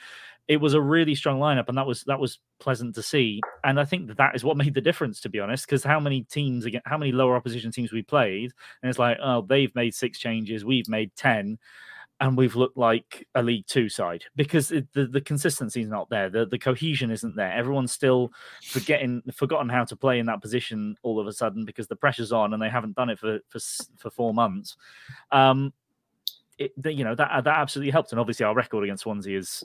it was a really strong lineup, and that was that was pleasant to see. And I think that, that is what made the difference, to be honest, because how many teams again, how many lower opposition teams we played, and it's like, oh, they've made six changes, we've made ten and we've looked like a League Two side because it, the the consistency is not there. The the cohesion isn't there. Everyone's still forgetting forgotten how to play in that position all of a sudden because the pressure's on and they haven't done it for for for four months. Um, it, you know that that absolutely helped, and obviously our record against Swansea is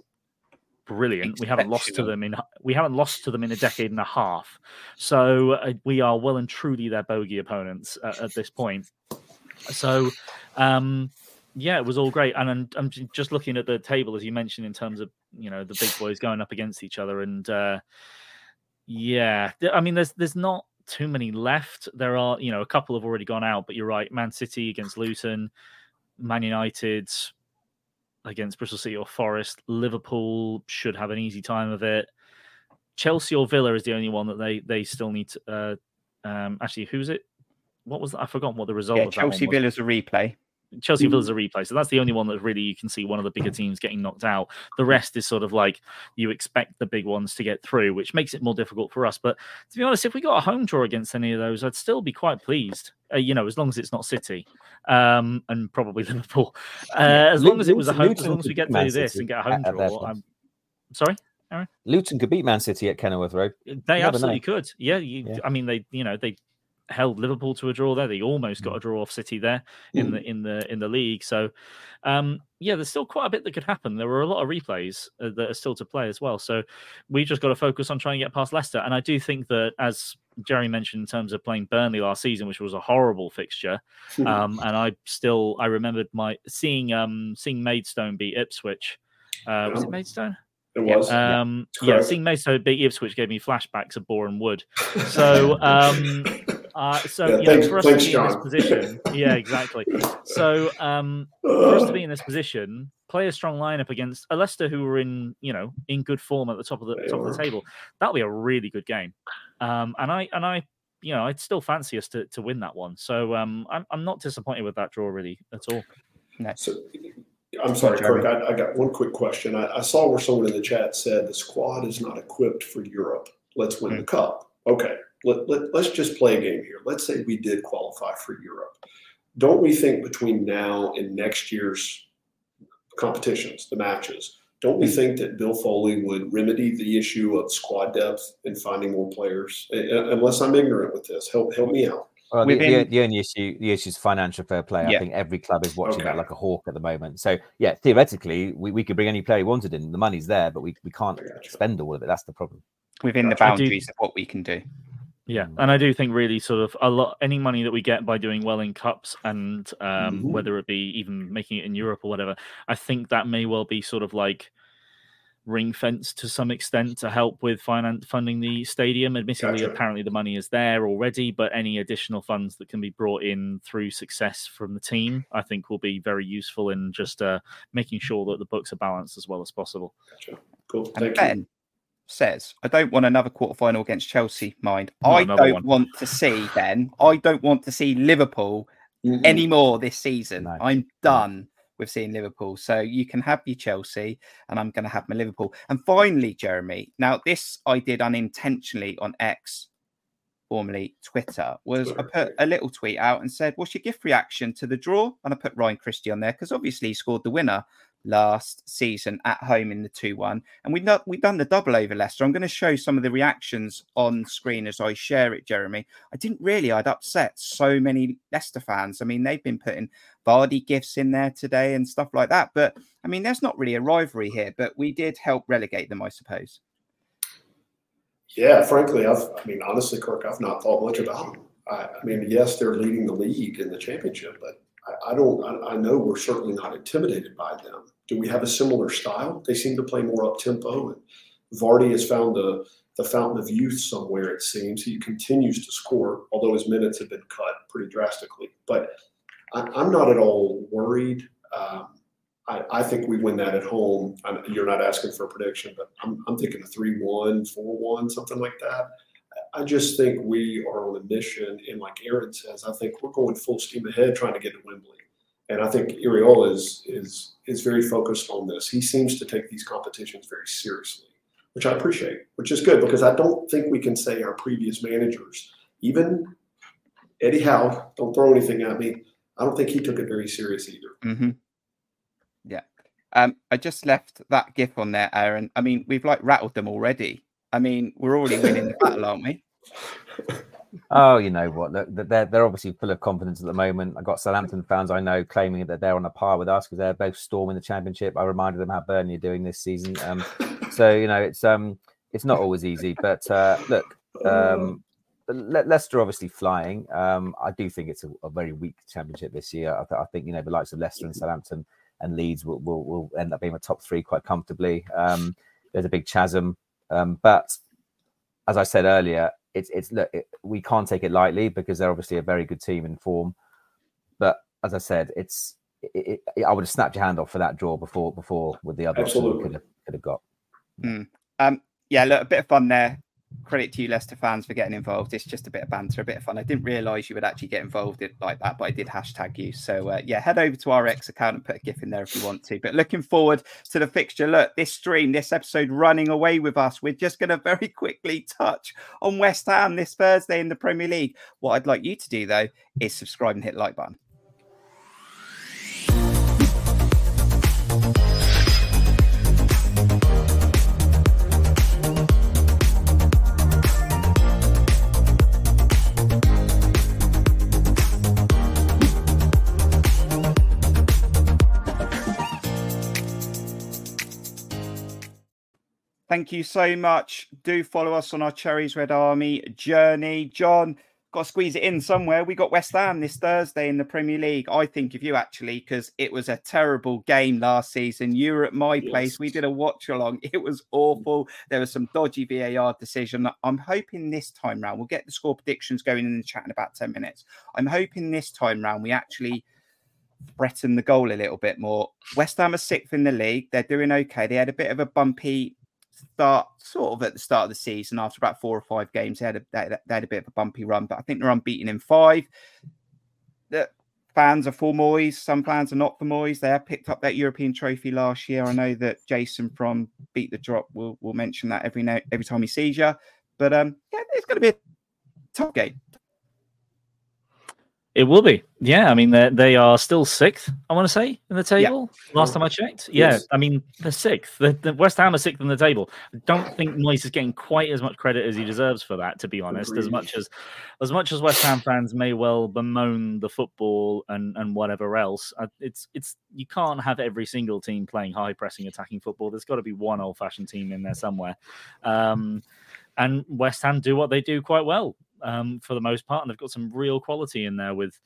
brilliant. We haven't lost to them in we haven't lost to them in a decade and a half, so uh, we are well and truly their bogey opponents uh, at this point. So. Um, yeah, it was all great. And I'm, I'm, just looking at the table as you mentioned in terms of you know the big boys going up against each other, and uh, yeah, I mean, there's there's not too many left. There are, you know, a couple have already gone out, but you're right. Man City against Luton, Man United against Bristol City or Forest. Liverpool should have an easy time of it. Chelsea or Villa is the only one that they they still need to. Uh, um, actually, who's it? What was that? I forgot what the result. Yeah, Chelsea. Villa's a replay. Chelsea Villa's a replay, so that's the only one that really you can see one of the bigger teams getting knocked out. The rest is sort of like you expect the big ones to get through, which makes it more difficult for us. But to be honest, if we got a home draw against any of those, I'd still be quite pleased. Uh, you know, as long as it's not City, um, and probably Liverpool. Uh, as long as it was a home, as long as we get through this and get a home at- at their draw. I'm sorry. Luton could beat Man City at Kenilworth Road. They never know. absolutely could. Yeah, you, Yeah. I mean, they you know they held Liverpool to a draw there. They almost Mm. got a draw off City there in the in the in the league. So, um, yeah, there's still quite a bit that could happen. There were a lot of replays uh, that are still to play as well. So we just got to focus on trying to get past Leicester. And I do think that as Jerry mentioned in terms of playing Burnley last season, which was a horrible fixture. Um, and I still I remembered my seeing um seeing Maidstone beat Ipswich. Uh, was it. Maidstone? It was. Um, yeah, seeing Maidstone beat Ipswich gave me flashbacks of Boreham Wood. So, um, uh, so Yeah, you thanks- know, for us thanks, to be in this position, yeah, exactly. So, um, for us to be in this position, play a strong lineup against a Leicester who were in, you know, in good form at the top of the They top of the table, that'll be a really good game. Um, and I and I, you know, I'd still fancy us to, to win that one. So, um, I'm I'm not disappointed with that draw really at all. So, I'm sorry, Jeremy. Kirk. I, I got one quick question. I, I saw where someone in the chat said the squad is not equipped for Europe. Let's win the cup. Okay, let, let, let's just play a game here. Let's say we did qualify for Europe. Don't we think between now and next year's competitions, the matches, don't we think that Bill Foley would remedy the issue of squad depth and finding more players? Uh, uh, Unless I'm ignorant with this, help help me out. Well, the, the, the only issue the issue is financial fair play. Yeah. I think every club is watching that like a hawk at the moment. So yeah, theoretically, we, we could bring any player we wanted in. The money's there, but we, we can't spend all of it. That's the problem. within the Gotcha. I do- boundaries of what we can do. Yeah, Mm. and I do think really sort of a lot any money that we get by doing well in cups and um, Mhm. whether it be even making it in Europe or whatever, I think that may well be sort of like ring fence to some extent to help with finance funding the stadium. Admittedly, Gotcha. apparently the money is there already, but any additional funds that can be brought in through success from the team, I think will be very useful in just uh, making sure that the books are balanced as well as possible. Gotcha. Cool. And Thank you. Ben says, I don't want another quarterfinal against Chelsea, mind. Not I don't one. want to see, Ben, I don't want to see Liverpool Mhm. anymore this season. No. I'm done with seeing Liverpool. So you can have your Chelsea, and I'm going to have my Liverpool. And finally, Jeremy, now this I did unintentionally on X, formerly Twitter, was I put a little tweet out and said, What's your gift reaction to the draw? And I put Ryan Christie on there because obviously he scored the winner last season at home in the 2 1. And we've, not, we've done the double over Leicester. I'm going to show some of the reactions on screen as I share it, Jeremy. I didn't really, I'd upset so many Leicester fans. I mean, they've been putting Vardy gifts in there today and stuff like that. But I mean, there's not really a rivalry here, but we did help relegate them, I suppose. Yeah, frankly, I've, I mean, honestly, Kirk, I've not thought much about them. I, I mean, yes, they're leading the league in the championship, but I, don't, I, know we're certainly not intimidated by them. Do we have a similar style? They seem to play more up tempo, and Vardy has found the, the fountain of youth somewhere, it seems. He continues to score, although his minutes have been cut pretty drastically. But I, I'm not at all worried. Um, I, I think we win that at home. i you're not asking for a prediction, but I'm, I'm thinking a 3 1, 4 1, something like that. I just think we are on a mission. And like Aaron says, I think we're going full steam ahead trying to get to Wembley. And I think Iraola is, is, is very focused on this. He seems to take these competitions very seriously, which I appreciate, which is good because I don't think we can say our previous managers, even Eddie Howe, don't throw anything at me. I don't think he took it very serious either. Mm-hmm. Yeah. Um, I just left that gif on there, Aaron. I mean, we've like rattled them already. I mean, we're already winning the battle, aren't we? Oh, you know what? They're, they're, they're obviously full of confidence at the moment. I got Southampton fans I know claiming that they're on a par with us because they're both storming the championship. I reminded them how Burnley are doing this season. Um, so you know, it's um, it's not always easy. But uh, look, um, Le- Leicester obviously flying. Um, I do think it's a, a very weak championship this year. I, th- I think you know the likes of Leicester and Southampton and Leeds will will, will end up being a top three quite comfortably. Um, there's a big chasm, um, but as I said earlier, it's it's look, it, we can't take it lightly because they're obviously a very good team in form. But as I said, it's it, it, I would have snapped your hand off for that draw before before with the other Absolutely. could have could have got. Mm. Um, yeah, look, a bit of fun there. Credit to you, Leicester fans, for getting involved. It's just a bit of banter, a bit of fun. I didn't realise you would actually get involved in, like that, but I did hashtag you. So uh, yeah, head over to our X account and put a GIF in there if you want to. But looking forward to the fixture. Look, this stream, this episode running away with us. We're just going to very quickly touch on West Ham this Thursday in the Premier League. What I'd like you to do though is subscribe and hit like button. Thank you so much. Do follow us on our Cherries Red Army journey. John, got to squeeze it in somewhere. We got West Ham this Thursday in the Premier League. I think of you actually because it was a terrible game last season. You were at my Yes. place. We did a watch along. It was awful. There was some dodgy VAR decision. I'm hoping this time round we'll get the score predictions going in the chat in about 10 minutes. I'm hoping this time round we actually threaten the goal a little bit more. West Ham are sixth in the league. They're doing okay. They had a bit of a bumpy start, sort of at the start of the season. After about four or five games, they had a, they had a, bit of a bumpy run, but I think they're unbeaten in five. The fans are for Moyes. Some fans are not for Moyes. They have picked up that European trophy last year. I know that Jason from Beat the Drop will, will mention that every now, every time he sees you. But um, yeah, it's going to be a tough game. It will be. Yeah, I mean they they are still sixth. I want to say in the table. Last time I checked. Yeah, Yes. I mean they're sixth. The, the West Ham are sixth in the table. I don't think Moyes is getting quite as much credit as he deserves for that. To be honest, as much as as much as West Ham fans may well bemoan the football and and whatever else, uh, it's it's you can't have every single team playing high pressing attacking football. There's got to be one old fashioned team in there somewhere. Um, and West Ham do what they do quite well um, for the most part, and they've got some real quality in there with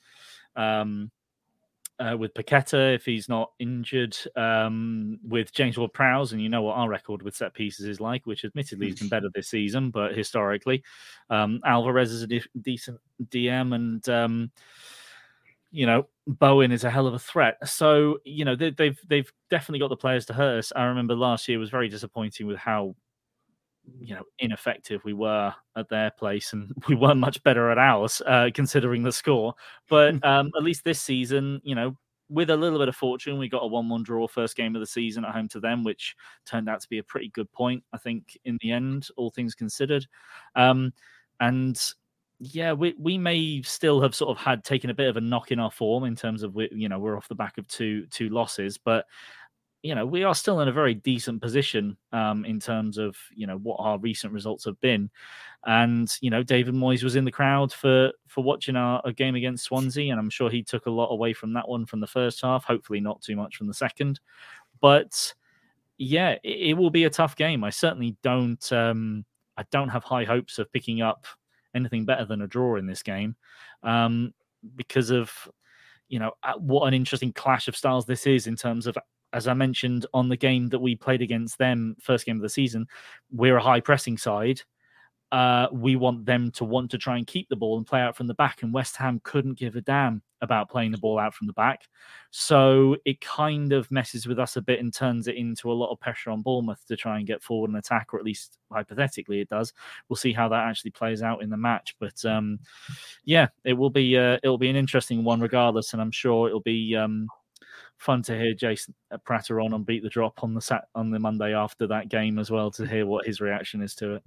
um, uh, with Paqueta if he's not injured, um, with James Ward-Prowse, and you know what our record with set pieces is like, which admittedly has been better this season, but historically, um, Alvarez is a de- decent DM, and um, you know Bowen is a hell of a threat. So you know they, they've they've definitely got the players to hurt us. I remember last year was very disappointing with how you know ineffective we were at their place and we weren't much better at ours uh, considering the score. But um, at least this season you know with a little bit of fortune we got a 1-1 draw first game of the season at home to them which turned out to be a pretty good point i think in the end all things considered. Um, and yeah we, we may still have sort of had taken a bit of a knock in our form in terms of we, you know we're off the back of two two losses but you know we are still in a very decent position um, in terms of you know what our recent results have been, and you know David Moyes was in the crowd for for watching our game against Swansea, and I'm sure he took a lot away from that one from the first half. Hopefully not too much from the second, but yeah, it, it will be a tough game. I certainly don't um, I don't have high hopes of picking up anything better than a draw in this game um, because of you know uh, what an interesting clash of styles this is in terms of as I mentioned on the game that we played against them, first game of the season, we're a high pressing side. Uh, we want them to want to try and keep the ball and play out from the back. And West Ham couldn't give a damn about playing the ball out from the back. So it kind of messes with us a bit and turns it into a lot of pressure on Bournemouth to try and get forward and attack, or at least hypothetically it does. We'll see how that actually plays out in the match. But um, yeah, it will be uh, it'll be an interesting one regardless, and I'm sure it'll be. Um, fun to hear Jason Prater on and beat the drop on the sat on the Monday after that game as well to hear what his reaction is to it.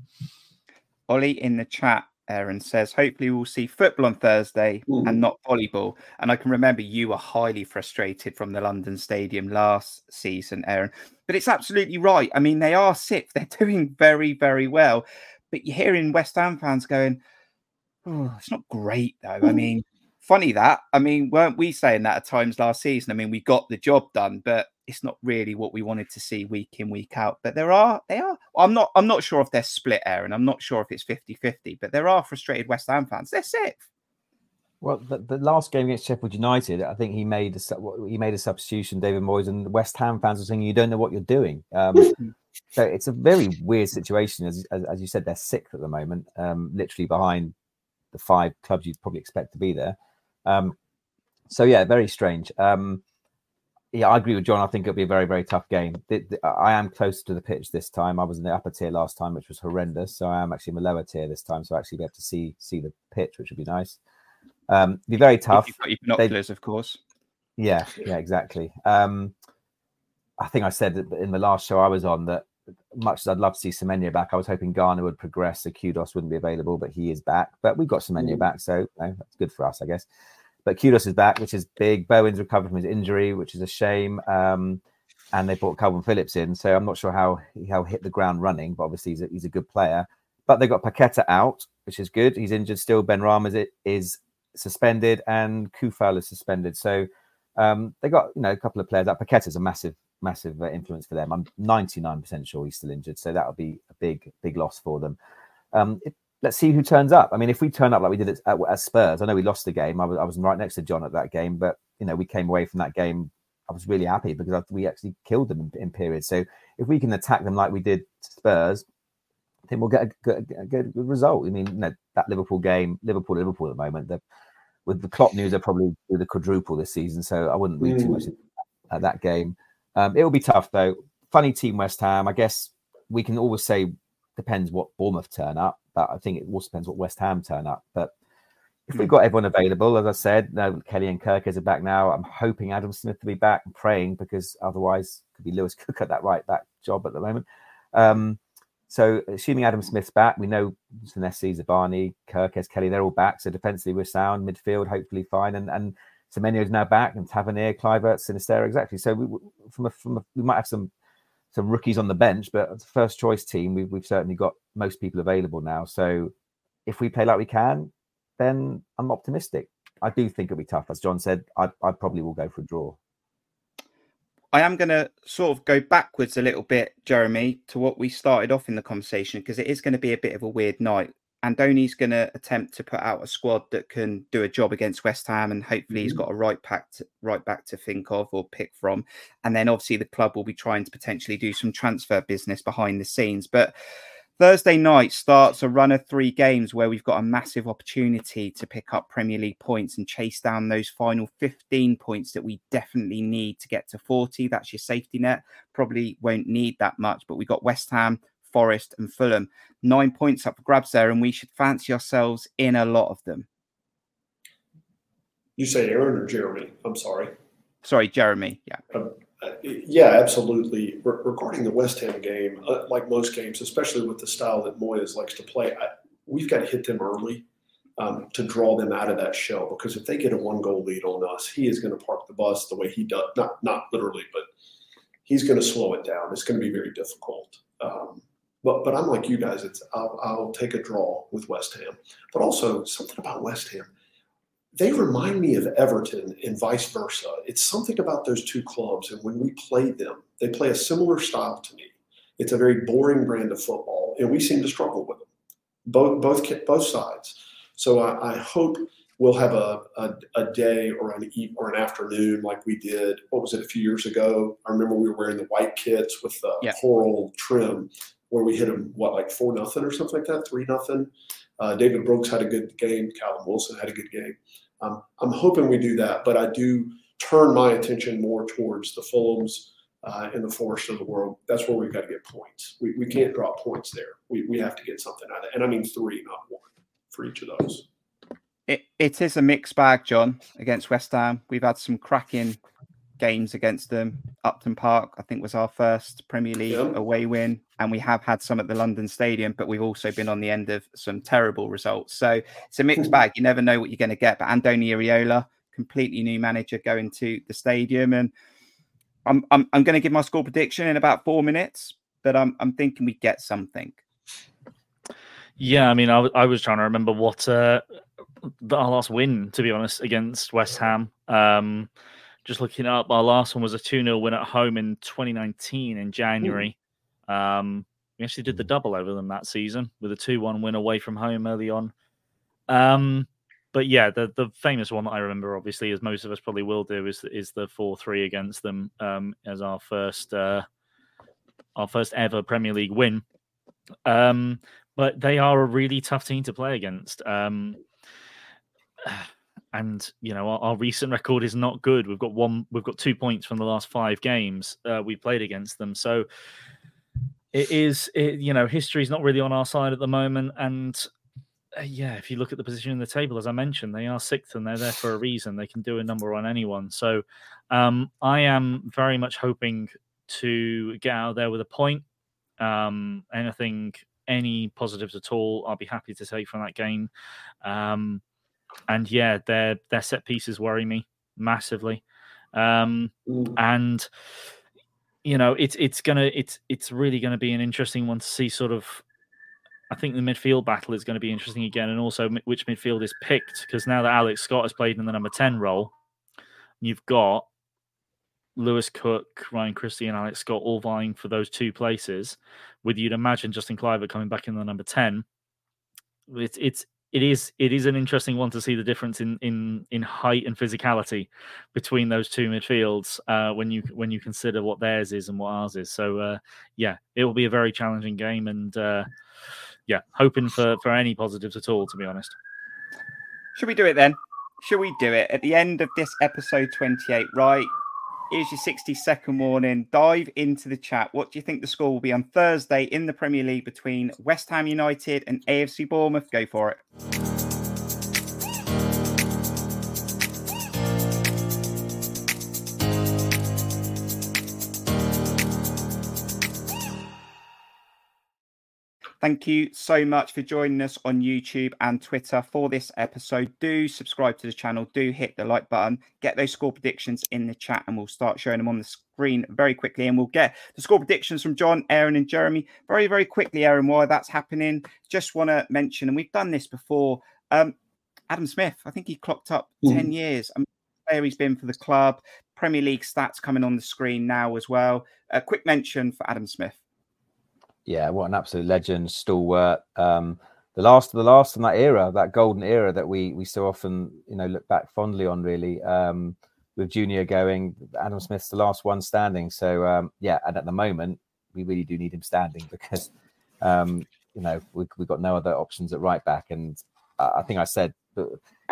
Ollie in the chat, Aaron says, hopefully we'll see football on Thursday Mm. and not volleyball. And I can remember you were highly frustrated from the London Stadium last season, Aaron. But it's absolutely right. I mean, they are sixth. They're doing very, very well. But you're hearing West Ham fans going, oh, it's not great, though. I mean, funny that. I mean, weren't we saying that at times last season? I mean, we got the job done, but it's not really what we wanted to see week in, week out. But there are, they are. I'm not, I'm not sure if they're split, Aaron. I'm not sure if it's 50 50, but there are frustrated West Ham fans. They're sixth. Well, the, the last game against Sheffield United, I think he made a he made a substitution, David Moyes, and the West Ham fans were saying, "You don't know what you're doing." Um, so it's a very weird situation. As, as, as you said, they're sixth at the moment, um, literally behind the five clubs you'd probably expect to be there. Um, so yeah, very strange. Um, yeah, I agree with John. I think it'll be a very, very tough game. The, the, I am close to the pitch this time. I was in the upper tier last time, which was horrendous. So I am actually in the lower tier this time. So I actually be able to see see the pitch, which would be nice. Um, be very tough. If you've got your binoculars, of course. Yeah, yeah, exactly. Um, I think I said in the last show I was on that much as I'd love to see Semenyo back, I was hoping Ghana would progress so Kudus wouldn't be available, but he is back. But we've got Semenyo back, so you know, that's good for us, I guess. But Kudus is back, which is big. Bowen's recovered from his injury, which is a shame. Um, and they brought Calvin Phillips in, so I'm not sure how he'll hit the ground running, but obviously he's a, he's a good player. But they got Paqueta out, which is good. He's injured still. Benrahma is, is suspended, and Coufal is suspended. So um, they got you know a couple of players. That Paqueta is a massive massive uh, influence for them. I'm 99% sure he's still injured, so that'll be a big big loss for them. Um, it, let's see who turns up. I mean, if we turn up like we did at, at, at Spurs, I know we lost the game. I was, I was right next to John at that game, but you know, we came away from that game. I was really happy because we actually killed them in, in periods. So if we can attack them like we did Spurs, I think we'll get a, good, a good result. I mean, you know, that Liverpool game, Liverpool, Liverpool at the moment, the, with the Klopp news, they're probably do the quadruple this season. So I wouldn't read too much mm. at that game. Um, it will be tough though. Funny team, West Ham. I guess we can always say depends what Bournemouth turn up. But I think it also depends what West Ham turn up. But if we've hmm. got everyone available, as I said, no, Kelly and Kerkez are back now. I'm hoping Adam Smith to be back. I'm praying because otherwise could be Lewis Cook at that right back job at the moment. Um, so assuming Adam Smith's back, we know Senesi, Zabarnyi, Kerkez, Kelly, they're all back. So defensively we're sound, midfield hopefully fine, and and Semenyo is now back, and Tavernier, Kluivert, Sinisterra, exactly. So we, from a, from a, we might have some some rookies on the bench, but first choice team, we've, we've certainly got most people available now. So if we play like we can, then I'm optimistic. I do think it'll be tough. As John said, I, I probably will go for a draw. I am going to sort of go backwards a little bit, Jeremy, to what we started off in the conversation, because it is going to be a bit of a weird night. Andoni's going to attempt to put out a squad that can do a job against West Ham, and hopefully he's mm. got a right back to, right back to think of or pick from. And then obviously the club will be trying to potentially do some transfer business behind the scenes. But Thursday night starts a run of three games where we've got a massive opportunity to pick up Premier League points and chase down those final 15 points that we definitely need to get to 40. That's your safety net. Probably won't need that much, but we've got West Ham, Forest, and Fulham. Nine points up for grabs there, and we should fancy ourselves in a lot of them. You say Aaron or Jeremy? I'm sorry. Sorry, Jeremy. Yeah. Um, yeah, absolutely. Re- regarding the West Ham game, uh, like most games, especially with the style that Moyes likes to play, I, we've got to hit them early um, to draw them out of that shell. Because if they get a one goal lead on us, he is going to park the bus the way he does. Not not literally, but he's going to slow it down. It's going to be very difficult. Um, but but I'm like you guys. It's I'll, I'll take a draw with West Ham. But also something about West Ham. They remind me of Everton and vice versa. It's something about those two clubs, and when we play them, they play a similar style to me. It's a very boring brand of football, and we seem to struggle with them, both both both sides. So I, I hope we'll have a, a, a, day or an or an afternoon like we did. What was it a few years ago? I remember we were wearing the white kits with the yeah. coral trim, where we hit them what like four nothing or something like that, three nothing. Uh, David Brooks had a good game. Callum Wilson had a good game. Um, I'm hoping we do that, but I do turn my attention more towards the Fulhams uh, and the Forest of the world. That's where we've got to get points. We, we can't drop points there. We, we have to get something out of it. And I mean three, not one, for each of those. It, it is a mixed bag, John, against West Ham. We've had some cracking games against them. Upton Park, I think, was our first Premier League yeah. away win, and we have had some at the London Stadium, but we've also been on the end of some terrible results. So it's a mixed bag. You never know what you're going to get. But Andoni Iraola, completely new manager, going to the stadium, and I'm I'm, I'm going to give my score prediction in about four minutes, but I'm I'm thinking we get something. Yeah, I mean, I, I was trying to remember what uh, our last win, to be honest, against West Ham. Um, just looking up, our last one was a 2 0 win at home in 2019 in January. Um, we actually did the double over them that season with a 2 1 win away from home early on. Um, but yeah, the the famous one that I remember, obviously, as most of us probably will do, is is the four three against them um, as our first uh, our first ever Premier League win. Um, but they are a really tough team to play against. And you know our, our, recent record is not good. We've got one, we've got two points from the last five games uh, we played against them. So it is, it, you know, history is not really on our side at the moment. And uh, yeah, if you look at the position in the table, as I mentioned, they are sixth and they're there for a reason. They can do a number on anyone. So um, I am very much hoping to get out there with a point. Um, anything, any positives at all, I'll be happy to take from that game. Um, and yeah, their their set pieces worry me massively. Um, and you know, it's it's gonna it's it's really gonna be an interesting one to see sort of I think the midfield battle is going to be interesting again, and also which midfield is picked because now that Alex Scott has played in the number ten role, you've got Lewis Cook, Ryan Christie, and Alex Scott all vying for those two places. With you'd imagine Justin Kluivert coming back in the number ten, it's it's it is it is an interesting one to see the difference in in in height and physicality between those two midfields uh, when you when you consider what theirs is and what ours is. So uh, yeah, it will be a very challenging game, and uh, yeah, hoping for for any positives at all. To be honest, should we do it then? Should we do it at the end of this episode twenty eight? Right, Here's your 60 second warning. Dive into the chat. What do you think the score will be on Thursday in the Premier League between West Ham United and AFC Bournemouth? Go for it. Thank you so much for joining us on YouTube and Twitter for this episode. Do subscribe to the channel, do hit the like button, get those score predictions in the chat, and we'll start showing them on the screen very quickly. And we'll get the score predictions from John, Aaron, and Jeremy very, very quickly, Aaron. Why that's happening, just want to mention, and we've done this before. Um, Adam Smith, I think he clocked up mm. 10 years. I mean, he's been for the club, Premier League stats coming on the screen now as well. A quick mention for Adam Smith yeah, what an absolute legend, stalwart. Um, the last of the last from that era, that golden era that we we so often you know look back fondly on. Really, um, with Junior going, Adam Smith's the last one standing. So um, yeah, and at the moment we really do need him standing because um, you know we we've got no other options at right back, and I think I said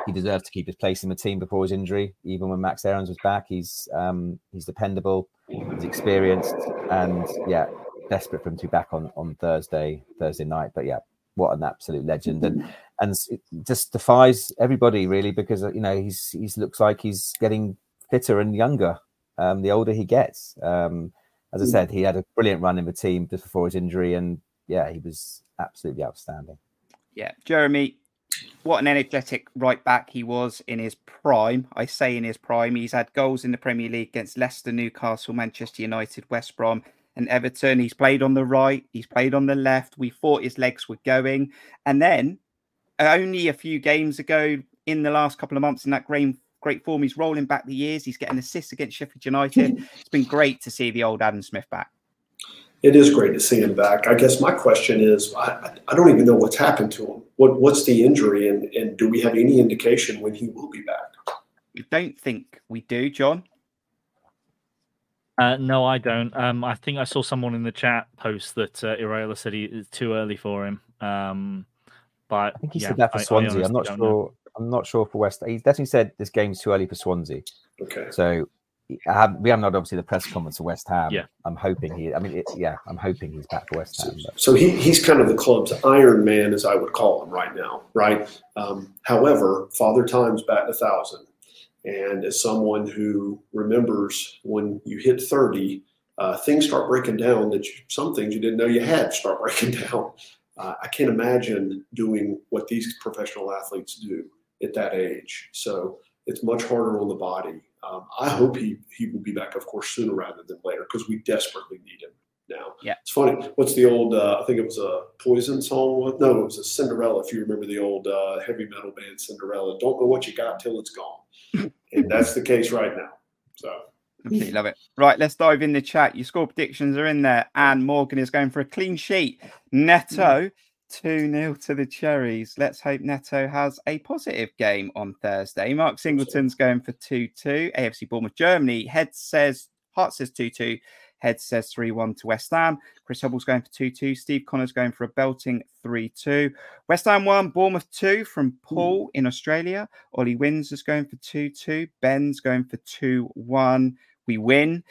he deserves to keep his place in the team before his injury. Even when Max Aarons was back, he's um, he's dependable, he's experienced, and yeah, desperate for him to be back on on Thursday Thursday night. But yeah, what an absolute legend, and and it just defies everybody really because you know he's he's looks like he's getting fitter and younger um, the older he gets. Um, as I said, he had a brilliant run in the team just before his injury, and yeah, he was absolutely outstanding. Yeah, Jeremy, what an energetic right back he was in his prime. I say in his prime. He's had goals in the Premier League against Leicester, Newcastle, Manchester United, West Brom, and Everton. He's played on the right, he's played on the left. We thought his legs were going. And then only a few games ago, in the last couple of months, in that great, great form, he's rolling back the years. He's getting assists against Sheffield United. it's been great to see the old Adam Smith back. It is great to see him back. I guess my question is I, I don't even know what's happened to him. What What's the injury, and, and do we have any indication when he will be back? I don't think we do, John. Uh, no, I don't. Um, I think I saw someone in the chat post that uh, Iraola said he, it's too early for him. Um, but I think he yeah, said that for Swansea. I, am not sure. Know. I'm not sure for West. He definitely said this game's too early for Swansea. Okay. So have, we haven't had obviously the press conference for West Ham. Yeah. I'm hoping he. I mean, it, yeah, I'm hoping he's back for West Ham. But. So he, he's kind of the club's Iron Man, as I would call him right now, right? Um, however, Father Time's batting a thousand. And as someone who remembers when you hit 30, uh, things start breaking down that you, some things you didn't know you had start breaking down. Uh, I can't imagine doing what these professional athletes do at that age. So it's much harder on the body. Um, I hope he, he will be back, of course, sooner rather than later because we desperately need him now. Yeah. It's funny. What's the old, uh, I think it was a Poison song. No, it was a Cinderella, if you remember the old uh, heavy metal band Cinderella. Don't know what you got till it's gone and that's the case right now. So. Absolutely love it. Right, let's dive in the chat. Your score predictions are in there. And Morgan is going for a clean sheet. Neto mm. 2 0 to the Cherries. Let's hope Neto has a positive game on Thursday. Mark Singleton's going for 2 2. AFC Bournemouth Germany. Head says, Heart says 2 2. Head says 3 1 to West Ham. Chris Hubble's going for 2 2. Steve Connor's going for a belting 3 2. West Ham 1, Bournemouth 2 from Paul in Australia. Ollie Wins is going for 2 2. Ben's going for 2 1. We win.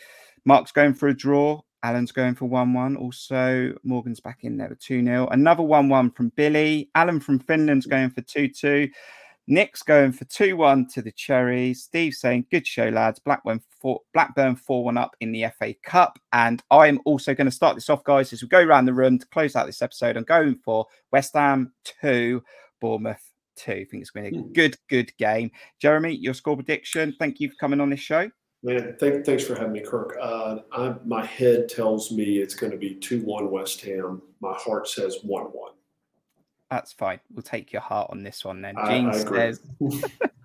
Mark's going for a draw. Alan's going for 1 1. Also, Morgan's back in there with 2 0. Another 1 1 from Billy. Alan from Finland's going for 2 2. Nick's going for 2 1 to the Cherries. Steve saying, Good show, lads. Blackburn 4, Blackburn 4 1 up in the FA Cup. And I'm also going to start this off, guys, as we go around the room to close out this episode. I'm going for West Ham 2, Bournemouth 2. I think it's going to be a good, good game. Jeremy, your score prediction. Thank you for coming on this show. Man, thank, thanks for having me, Kirk. Uh, I, my head tells me it's going to be 2 1 West Ham. My heart says 1 1. That's fine. We'll take your heart on this one then. Gene says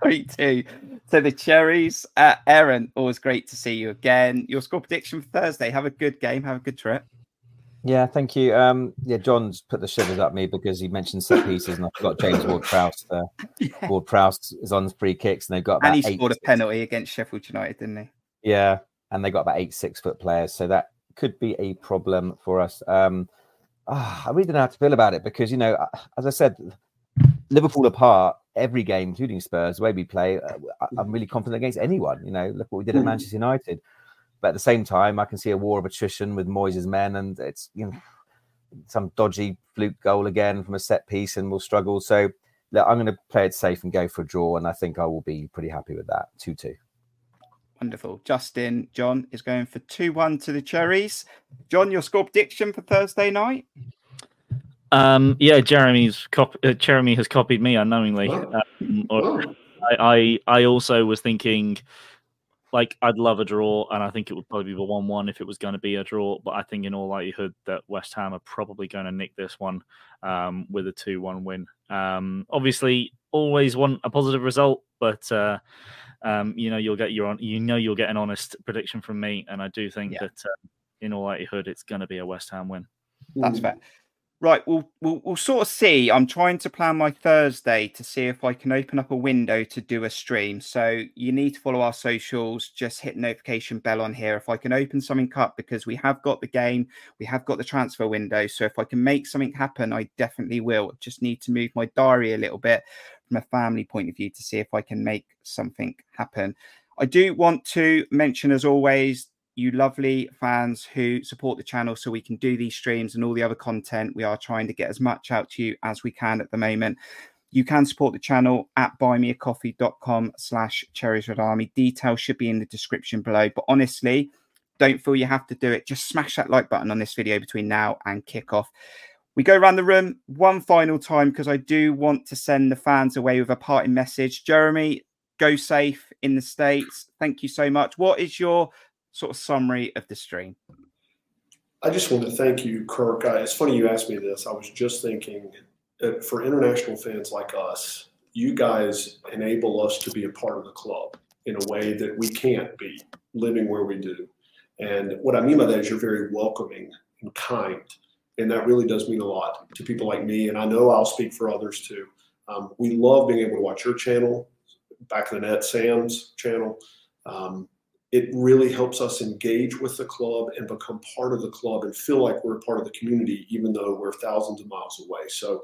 3 2 to the Cherries. Uh, Aaron, always great to see you again. Your score prediction for Thursday. Have a good game. Have a good trip. Yeah, thank you. Um, yeah, John's put the shivers up me because he mentioned set pieces, and I forgot James Ward-Prowse. Uh, yeah. Ward-Prowse is on his free kicks, and they've got and he scored a penalty against Sheffield United, didn't he? Yeah, and they got about eight six foot players, so that could be a problem for us. Um, oh, I really don't know how to feel about it because you know, as I said, Liverpool apart, every game, including Spurs, the way we play, uh, I'm really confident against anyone. You know, look what we did at hmm. Manchester United. But at the same time, I can see a war of attrition with Moyes' men, and it's you know some dodgy fluke goal again from a set piece, and we'll struggle. So look, I'm going to play it safe and go for a draw, and I think I will be pretty happy with that. Two two. Wonderful. Justin John is going for 2 1 to the Cherries. John, your score prediction for Thursday night? Um, yeah, Jeremy's cop- uh, Jeremy has copied me unknowingly. Um, or, I, I, I also was thinking like I'd love a draw, and I think it would probably be a one-one if it was going to be a draw. But I think in all likelihood that West Ham are probably going to nick this one um, with a two-one win. Um, obviously, always want a positive result, but uh, um, you know you'll get your on. You know you'll get an honest prediction from me, and I do think yeah. that uh, in all likelihood it's going to be a West Ham win. That's fair. Right, we'll, we'll we'll sort of see. I'm trying to plan my Thursday to see if I can open up a window to do a stream. So you need to follow our socials. Just hit notification bell on here. If I can open something up because we have got the game, we have got the transfer window. So if I can make something happen, I definitely will. Just need to move my diary a little bit from a family point of view to see if I can make something happen. I do want to mention, as always, you lovely fans who support the channel so we can do these streams and all the other content. We are trying to get as much out to you as we can at the moment. You can support the channel at buymeacoffee.com slash cherries red army. Details should be in the description below. But honestly, don't feel you have to do it. Just smash that like button on this video between now and kickoff. We go around the room one final time because I do want to send the fans away with a parting message. Jeremy, go safe in the States. Thank you so much. What is your sort of summary of the stream? I just want to thank you, Kirk. Uh, it's funny you asked me this. I was just thinking uh, for international fans like us, you guys enable us to be a part of the club in a way that we can't be living where we do. And what I mean by that is you're very welcoming and kind. And that really does mean a lot to people like me. And I know I'll speak for others too. Um, we love being able to watch your channel, Back of the Net Sam's channel. Um, it really helps us engage with the club and become part of the club and feel like we're part of the community, even though we're thousands of miles away. So,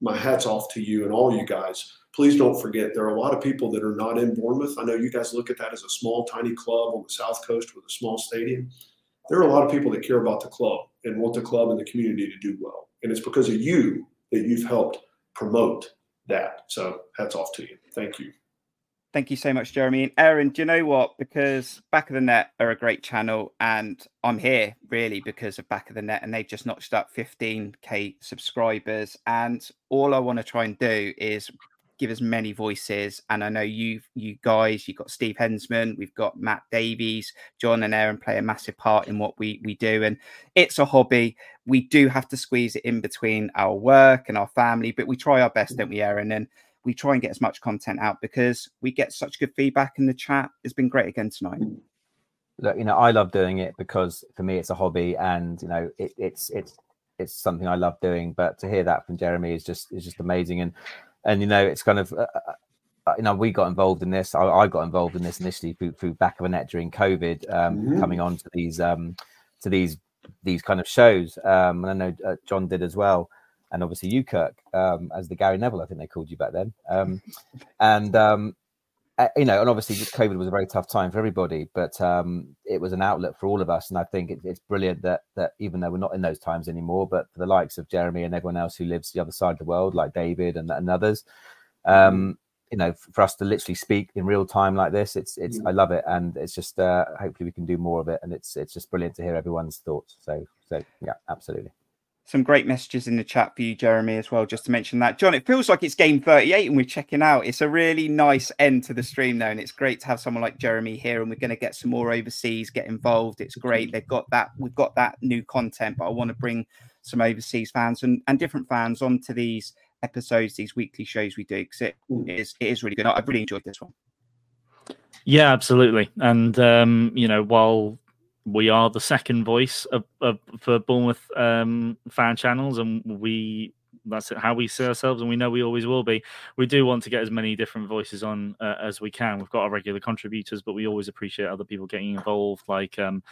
my hat's off to you and all you guys. Please don't forget there are a lot of people that are not in Bournemouth. I know you guys look at that as a small, tiny club on the South Coast with a small stadium. There are a lot of people that care about the club and want the club and the community to do well. And it's because of you that you've helped promote that. So, hats off to you. Thank you. Thank you so much, Jeremy. And Aaron, do you know what? Because Back of the Net are a great channel, and I'm here really because of Back of the Net, and they've just notched up 15k subscribers. And all I want to try and do is give as many voices. And I know you, you guys, you've got Steve Hensman, we've got Matt Davies, John and Aaron play a massive part in what we we do, and it's a hobby. We do have to squeeze it in between our work and our family, but we try our best, don't we, Aaron? And we try and get as much content out because we get such good feedback in the chat. It's been great again tonight. Look, you know, I love doing it because for me it's a hobby, and you know, it, it's it's it's something I love doing. But to hear that from Jeremy is just is just amazing, and and you know, it's kind of. Uh, uh, you know, we got involved in this. I, I got involved in this initially through, through back of a net during COVID, um, mm-hmm. coming on to these um, to these these kind of shows. Um, and I know uh, John did as well, and obviously you, Kirk, um, as the Gary Neville, I think they called you back then. Um, and um, uh, you know, and obviously COVID was a very tough time for everybody, but um, it was an outlet for all of us. And I think it, it's brilliant that that even though we're not in those times anymore, but for the likes of Jeremy and everyone else who lives the other side of the world, like David and, and others, um, you know, for us to literally speak in real time like this, it's it's I love it, and it's just uh, hopefully we can do more of it, and it's it's just brilliant to hear everyone's thoughts. So so yeah, absolutely some great messages in the chat for you, Jeremy, as well, just to mention that. John, it feels like it's game 38 and we're checking out. It's a really nice end to the stream, though, and it's great to have someone like Jeremy here. And we're going to get some more overseas, get involved. It's great. They've got that, we've got that new content, but I want to bring some overseas fans and, and different fans onto these episodes, these weekly shows we do, because it is, it is really good. I've really enjoyed this one. Yeah, absolutely. And, um, you know, while we are the second voice of, of, for Bournemouth um, fan channels, and we that's how we see ourselves, and we know we always will be. We do want to get as many different voices on uh, as we can. We've got our regular contributors, but we always appreciate other people getting involved. Like, um,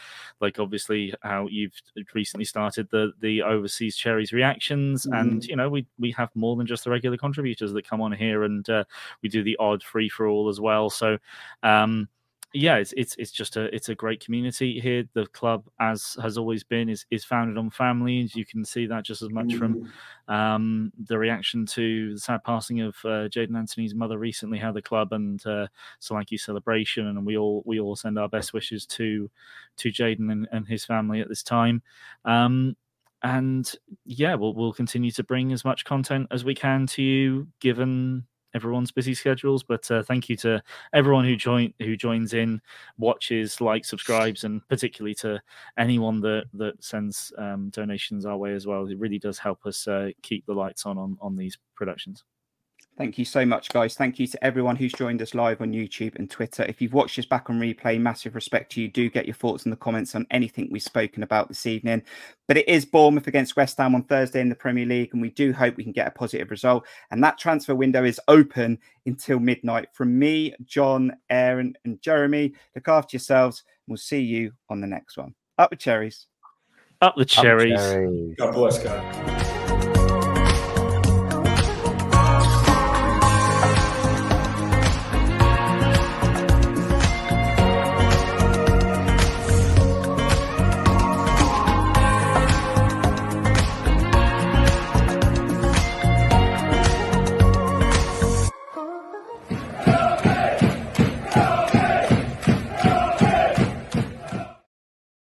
like obviously how you've recently started the the overseas cherries reactions, mm. and you know we we have more than just the regular contributors that come on here, and uh, we do the odd free for all as well. So. Um, yeah, it's it's it's just a it's a great community here. The club, as has always been, is is founded on families. You can see that just as much mm. from um, the reaction to the sad passing of uh, Jaidon Anthony's mother recently. How the club and uh, Solanke celebration, and we all we all send our best wishes to to Jaidon and, and his family at this time. Um, and yeah, we'll we'll continue to bring as much content as we can to you, given everyone's busy schedules. But uh, thank you to everyone who join who joins in, watches, likes, subscribes, and particularly to anyone that that sends um, donations our way as well. It really does help us uh, keep the lights on on on these productions. Thank you so much, guys. Thank you to everyone who's joined us live on YouTube and Twitter. If you've watched this back on replay, massive respect to you. Do get your thoughts in the comments on anything we've spoken about this evening. But it is Bournemouth against West Ham on Thursday in the Premier League, and we do hope we can get a positive result. And that transfer window is open until midnight. From me, John, Aaron, and Jeremy, look after yourselves. We'll see you on the next one. Up the cherries. Up the cherries. Up the cherries. God bless, God.